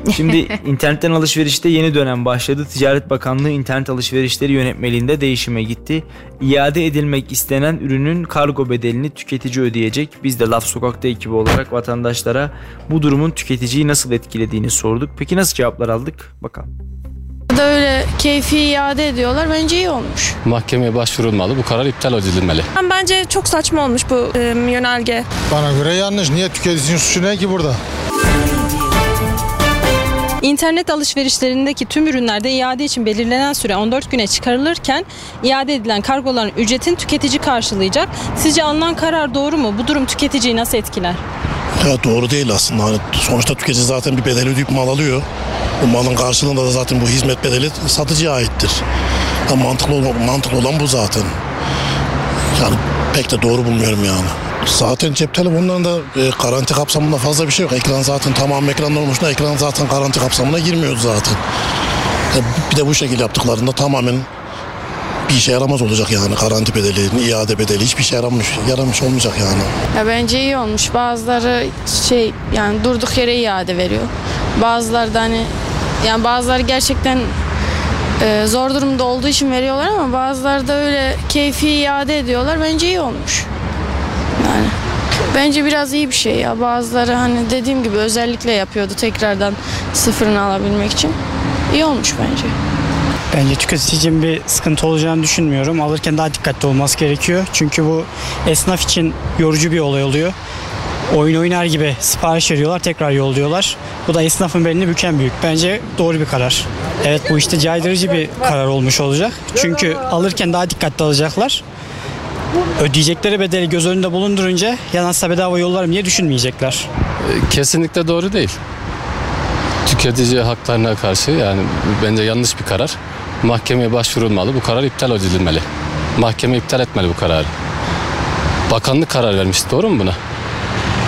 Şimdi internetten alışverişte yeni dönem başladı. Ticaret Bakanlığı internet alışverişleri yönetmeliğinde değişime gitti. İade edilmek istenen ürünün kargo bedelini tüketici ödeyecek. Biz de Laf Sokak'ta ekibi olarak vatandaşlara bu durumun tüketiciyi nasıl etkilediğini sorduk. Peki nasıl cevaplar aldık? Bakalım. da öyle keyfi iade ediyorlar. Bence iyi olmuş. Mahkemeye başvurulmalı. Bu karar iptal edilmeli. Bence çok saçma olmuş bu e, yönerge. Bana göre yanlış. Niye tüketicinin suçu ne ki burada? İnternet alışverişlerindeki tüm ürünlerde iade için belirlenen süre 14 güne çıkarılırken iade edilen kargoların ücretini tüketici karşılayacak. Sizce alınan karar doğru mu? Bu durum tüketiciyi nasıl etkiler? Ya doğru değil aslında. Hani sonuçta tüketici zaten bir bedel ödeyip mal alıyor. Bu malın karşılığında da zaten bu hizmet bedeli satıcıya aittir. Ya mantıklı, mantıklı olan bu zaten. Yani pek de doğru bulmuyorum yani. Zaten cep telefonlarında e, garanti kapsamında fazla bir şey yok. Ekran zaten tamam ekranlar olmuşsa ekran zaten garanti kapsamına girmiyordu zaten. Ya bir de bu şekilde yaptıklarında tamamen bir işe yaramaz olacak yani. Garanti bedeli, iade bedeli hiçbir şey yaramış, yaramış olmayacak yani. Ya bence iyi olmuş. Bazıları şey yani durduk yere iade veriyor. Bazıları da hani yani bazıları gerçekten e, zor durumda olduğu için veriyorlar ama bazıları da öyle keyfi iade ediyorlar. Bence iyi olmuş. Yani bence biraz iyi bir şey ya. Bazıları hani dediğim gibi özellikle yapıyordu tekrardan sıfırını alabilmek için. İyi olmuş bence. Bence tüketici için bir sıkıntı olacağını düşünmüyorum. Alırken daha dikkatli olması gerekiyor. Çünkü bu esnaf için yorucu bir olay oluyor. oyun oynar gibi sipariş veriyorlar tekrar yolluyorlar. Bu da esnafın belini büken büyük. Bence doğru bir karar. Evet bu işte caydırıcı bir karar olmuş olacak. Çünkü alırken daha dikkatli alacaklar. Ödeyecekleri bedeli göz önünde bulundurunca yanarsa bedava yollarım diye düşünmeyecekler. Kesinlikle doğru değil. Tüketici haklarına karşı yani bence yanlış bir karar. Mahkemeye başvurulmalı. Bu karar iptal edilmeli. Mahkeme iptal etmeli bu kararı. Bakanlık karar vermiş. Doğru mu buna?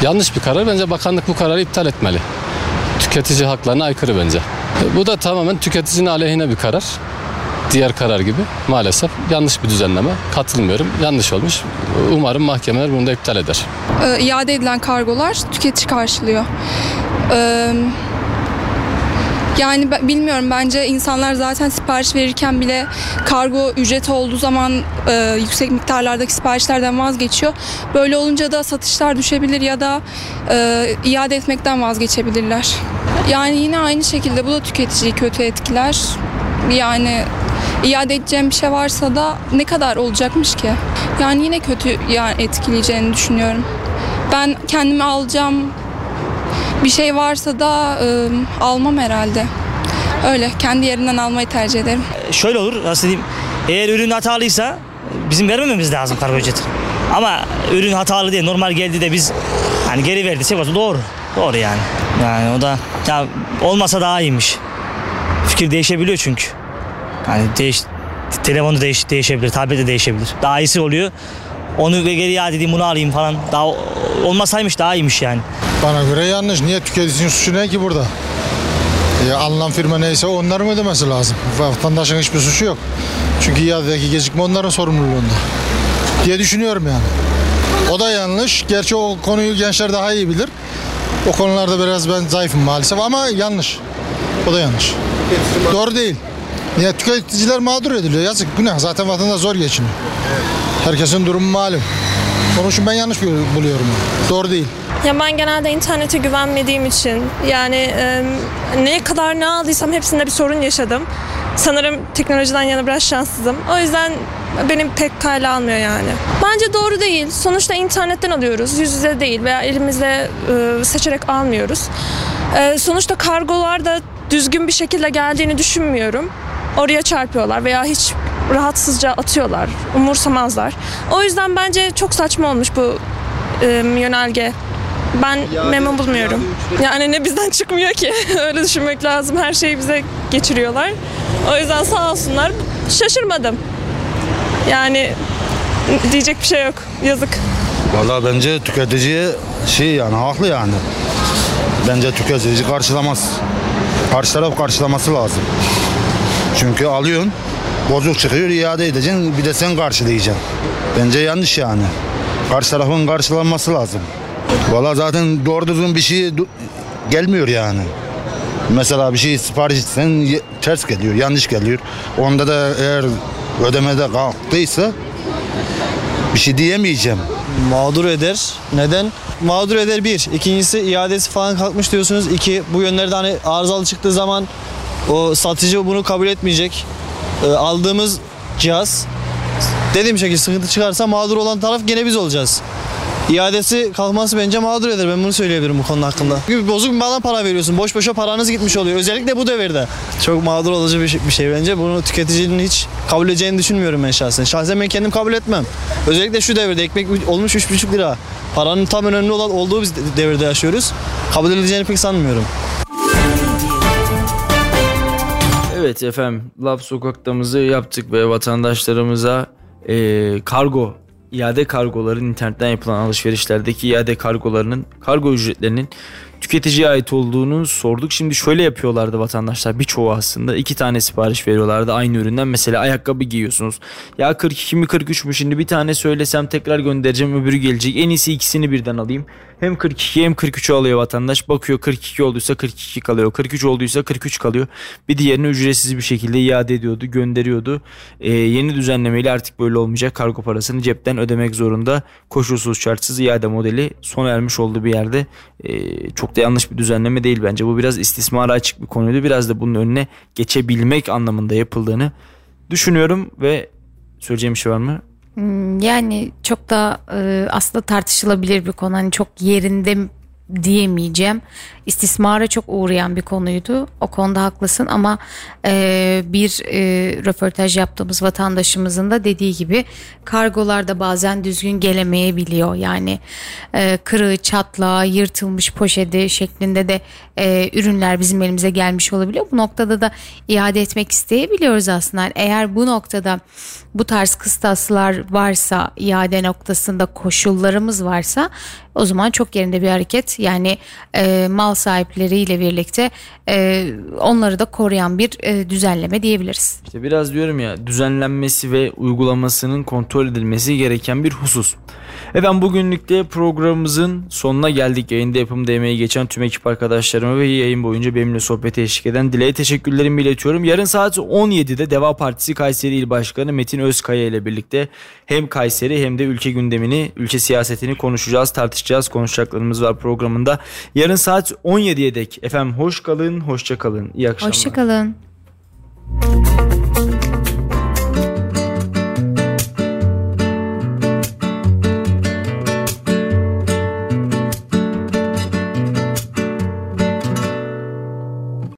Yanlış bir karar. Bence bakanlık bu kararı iptal etmeli. Tüketici haklarına aykırı bence. Bu da tamamen tüketicinin aleyhine bir karar. Diğer karar gibi maalesef yanlış bir düzenleme. Katılmıyorum. Yanlış olmuş. Umarım mahkemeler bunu da iptal eder. e, iade edilen kargolar tüketici karşılıyor. E, yani bilmiyorum bence insanlar zaten sipariş verirken bile kargo ücreti olduğu zaman e, yüksek miktarlardaki siparişlerden vazgeçiyor. Böyle olunca da satışlar düşebilir ya da e, iade etmekten vazgeçebilirler. Yani yine aynı şekilde bu da tüketiciyi kötü etkiler. Yani iade edeceğim bir şey varsa da ne kadar olacakmış ki? Yani yine kötü yani etkileyeceğini düşünüyorum. Ben kendime alacağım bir şey varsa da e, almam herhalde. Öyle kendi yerinden almayı tercih ederim. Şöyle olur nasıl diyeyim. Eğer ürün hatalıysa bizim vermememiz lazım kargo. Ama ürün hatalı diye normal geldi de biz hani geri verdiysek o doğru. Doğru yani. Yani o da ya olmasa daha iyiymiş. Fikir değişebiliyor çünkü. Yani değiş telefonu değiş, değişebilir, tablet de değişebilir. Daha iyisi oluyor. Onu ve geri iade edeyim bunu alayım falan. Daha olmasaymış daha iyiymiş yani. Bana göre yanlış. Niye tüketicinin suçu ne ki burada? Ya alınan firma neyse onların ödemesi lazım. Vatandaşın hiçbir suçu yok. Çünkü iadedeki gecikme onların sorumluluğunda. Diye düşünüyorum yani. O da yanlış. Gerçi o konuyu gençler daha iyi bilir. O konularda biraz ben zayıfım maalesef ama yanlış. O da yanlış. Doğru değil. Niye tüketiciler mağdur ediliyor? Yazık günah. Zaten vatandaş zor geçiniyor. Herkesin durumu malum. Onun için ben yanlış buluyorum. Doğru değil. Ya ben genelde internete güvenmediğim için yani e, ne kadar ne aldıysam hepsinde bir sorun yaşadım. Sanırım teknolojiden yana biraz şanssızım. O yüzden benim pek kayla almıyor yani. Bence doğru değil. Sonuçta internetten alıyoruz. Yüz yüze değil veya elimizle e, seçerek almıyoruz. E, sonuçta kargolar da düzgün bir şekilde geldiğini düşünmüyorum. Oraya çarpıyorlar veya hiç rahatsızca atıyorlar. Umursamazlar. O yüzden bence çok saçma olmuş bu e, yönerge. Ben memnun bulmuyorum. Yani ne bizden çıkmıyor ki. Öyle düşünmek lazım. Her şeyi bize geçiriyorlar. O yüzden sağ olsunlar. Şaşırmadım. Yani diyecek bir şey yok. Yazık. Valla bence tüketiciye şey yani haklı yani. Bence tüketici karşılamaz. Karşı taraf karşılaması lazım. Çünkü alıyorsun, bozuk çıkıyor, iade edeceksin, bir de sen karşılayacaksın. Bence yanlış yani. Karşı tarafın karşılanması lazım. Valla zaten doğru düzgün bir şey gelmiyor yani. Mesela bir şey sipariş etsen ters geliyor, yanlış geliyor. Onda da eğer ödemede kalktıysa bir şey diyemeyeceğim. Mağdur eder. Neden? Mağdur eder bir. İkincisi iadesi falan kalkmış diyorsunuz. İki bu yönlerde hani arızalı çıktığı zaman o satıcı bunu kabul etmeyecek. Ee, aldığımız cihaz dediğim şekilde sıkıntı çıkarsa mağdur olan taraf gene biz olacağız. İadesi kalkması bence mağdur eder. Ben bunu söyleyebilirim bu konu hakkında. Çünkü bozuk bir maldan para veriyorsun. Boş boşa paranız gitmiş oluyor. Özellikle bu devirde. Çok mağdur olucu bir şey, bir şey bence. Bunu tüketicinin hiç kabul edeceğini düşünmüyorum ben şahsen. Şahsen ben kendim kabul etmem. Özellikle şu devirde ekmek olmuş 3,5 lira. Paranın tam önemli olan olduğu biz devirde yaşıyoruz. Kabul edileceğini pek sanmıyorum. Evet efendim Laf Sokak'tamızı yaptık ve vatandaşlarımıza e, kargo, iade kargoların internetten yapılan alışverişlerdeki iade kargolarının, kargo ücretlerinin tüketiciye ait olduğunu sorduk. Şimdi şöyle yapıyorlardı vatandaşlar birçoğu aslında iki tane sipariş veriyorlardı aynı üründen. Mesela ayakkabı giyiyorsunuz. Ya 42 mi 43 mü şimdi bir tane söylesem tekrar göndereceğim öbürü gelecek. En iyisi ikisini birden alayım. Hem 42 hem 43'ü alıyor vatandaş. Bakıyor 42 olduysa 42 kalıyor. 43 olduysa 43 kalıyor. Bir diğerini ücretsiz bir şekilde iade ediyordu, gönderiyordu. Ee, yeni düzenlemeyle artık böyle olmayacak. Kargo parasını cepten ödemek zorunda. Koşulsuz şartsız iade modeli sona ermiş olduğu bir yerde. Ee, çok da yanlış bir düzenleme değil bence. Bu biraz istismara açık bir konuydu. Biraz da bunun önüne geçebilmek anlamında yapıldığını düşünüyorum ve söyleyeceğim bir şey var mı? Hmm, Yani çok da e, aslında tartışılabilir bir konu. Hani çok yerinde diyemeyeceğim. İstismara çok uğrayan bir konuydu. O konuda haklısın ama e, bir e, röportaj yaptığımız vatandaşımızın da dediği gibi kargolarda bazen düzgün gelemeyebiliyor. Yani e, kırığı, çatlağı, yırtılmış poşeti şeklinde de e, ürünler bizim elimize gelmiş olabiliyor. Bu noktada da iade etmek isteyebiliyoruz aslında. Yani Eğer bu noktada bu tarz kıstaslar varsa iade noktasında koşullarımız varsa o zaman çok yerinde bir hareket yani e, mal sahipleriyle birlikte e, onları da koruyan bir e, düzenleme diyebiliriz. İşte biraz diyorum ya düzenlenmesi ve uygulamasının kontrol edilmesi gereken bir husus. Efendim bugünlük de programımızın sonuna geldik. Yayında yapımda emeği geçen tüm ekip arkadaşlarıma ve yayın boyunca benimle sohbete eşlik eden Dile'ye teşekkürlerimi iletiyorum. Yarın saat 17'de Deva Partisi Kayseri İl Başkanı Metin Özkaya ile birlikte hem Kayseri hem de ülke gündemini, ülke siyasetini konuşacağız, tartışacağız. Konuşacaklarımız var programında. Yarın saat 17'ye dek efendim hoş kalın, hoşça kalın. İyi akşamlar. Hoşçakalın.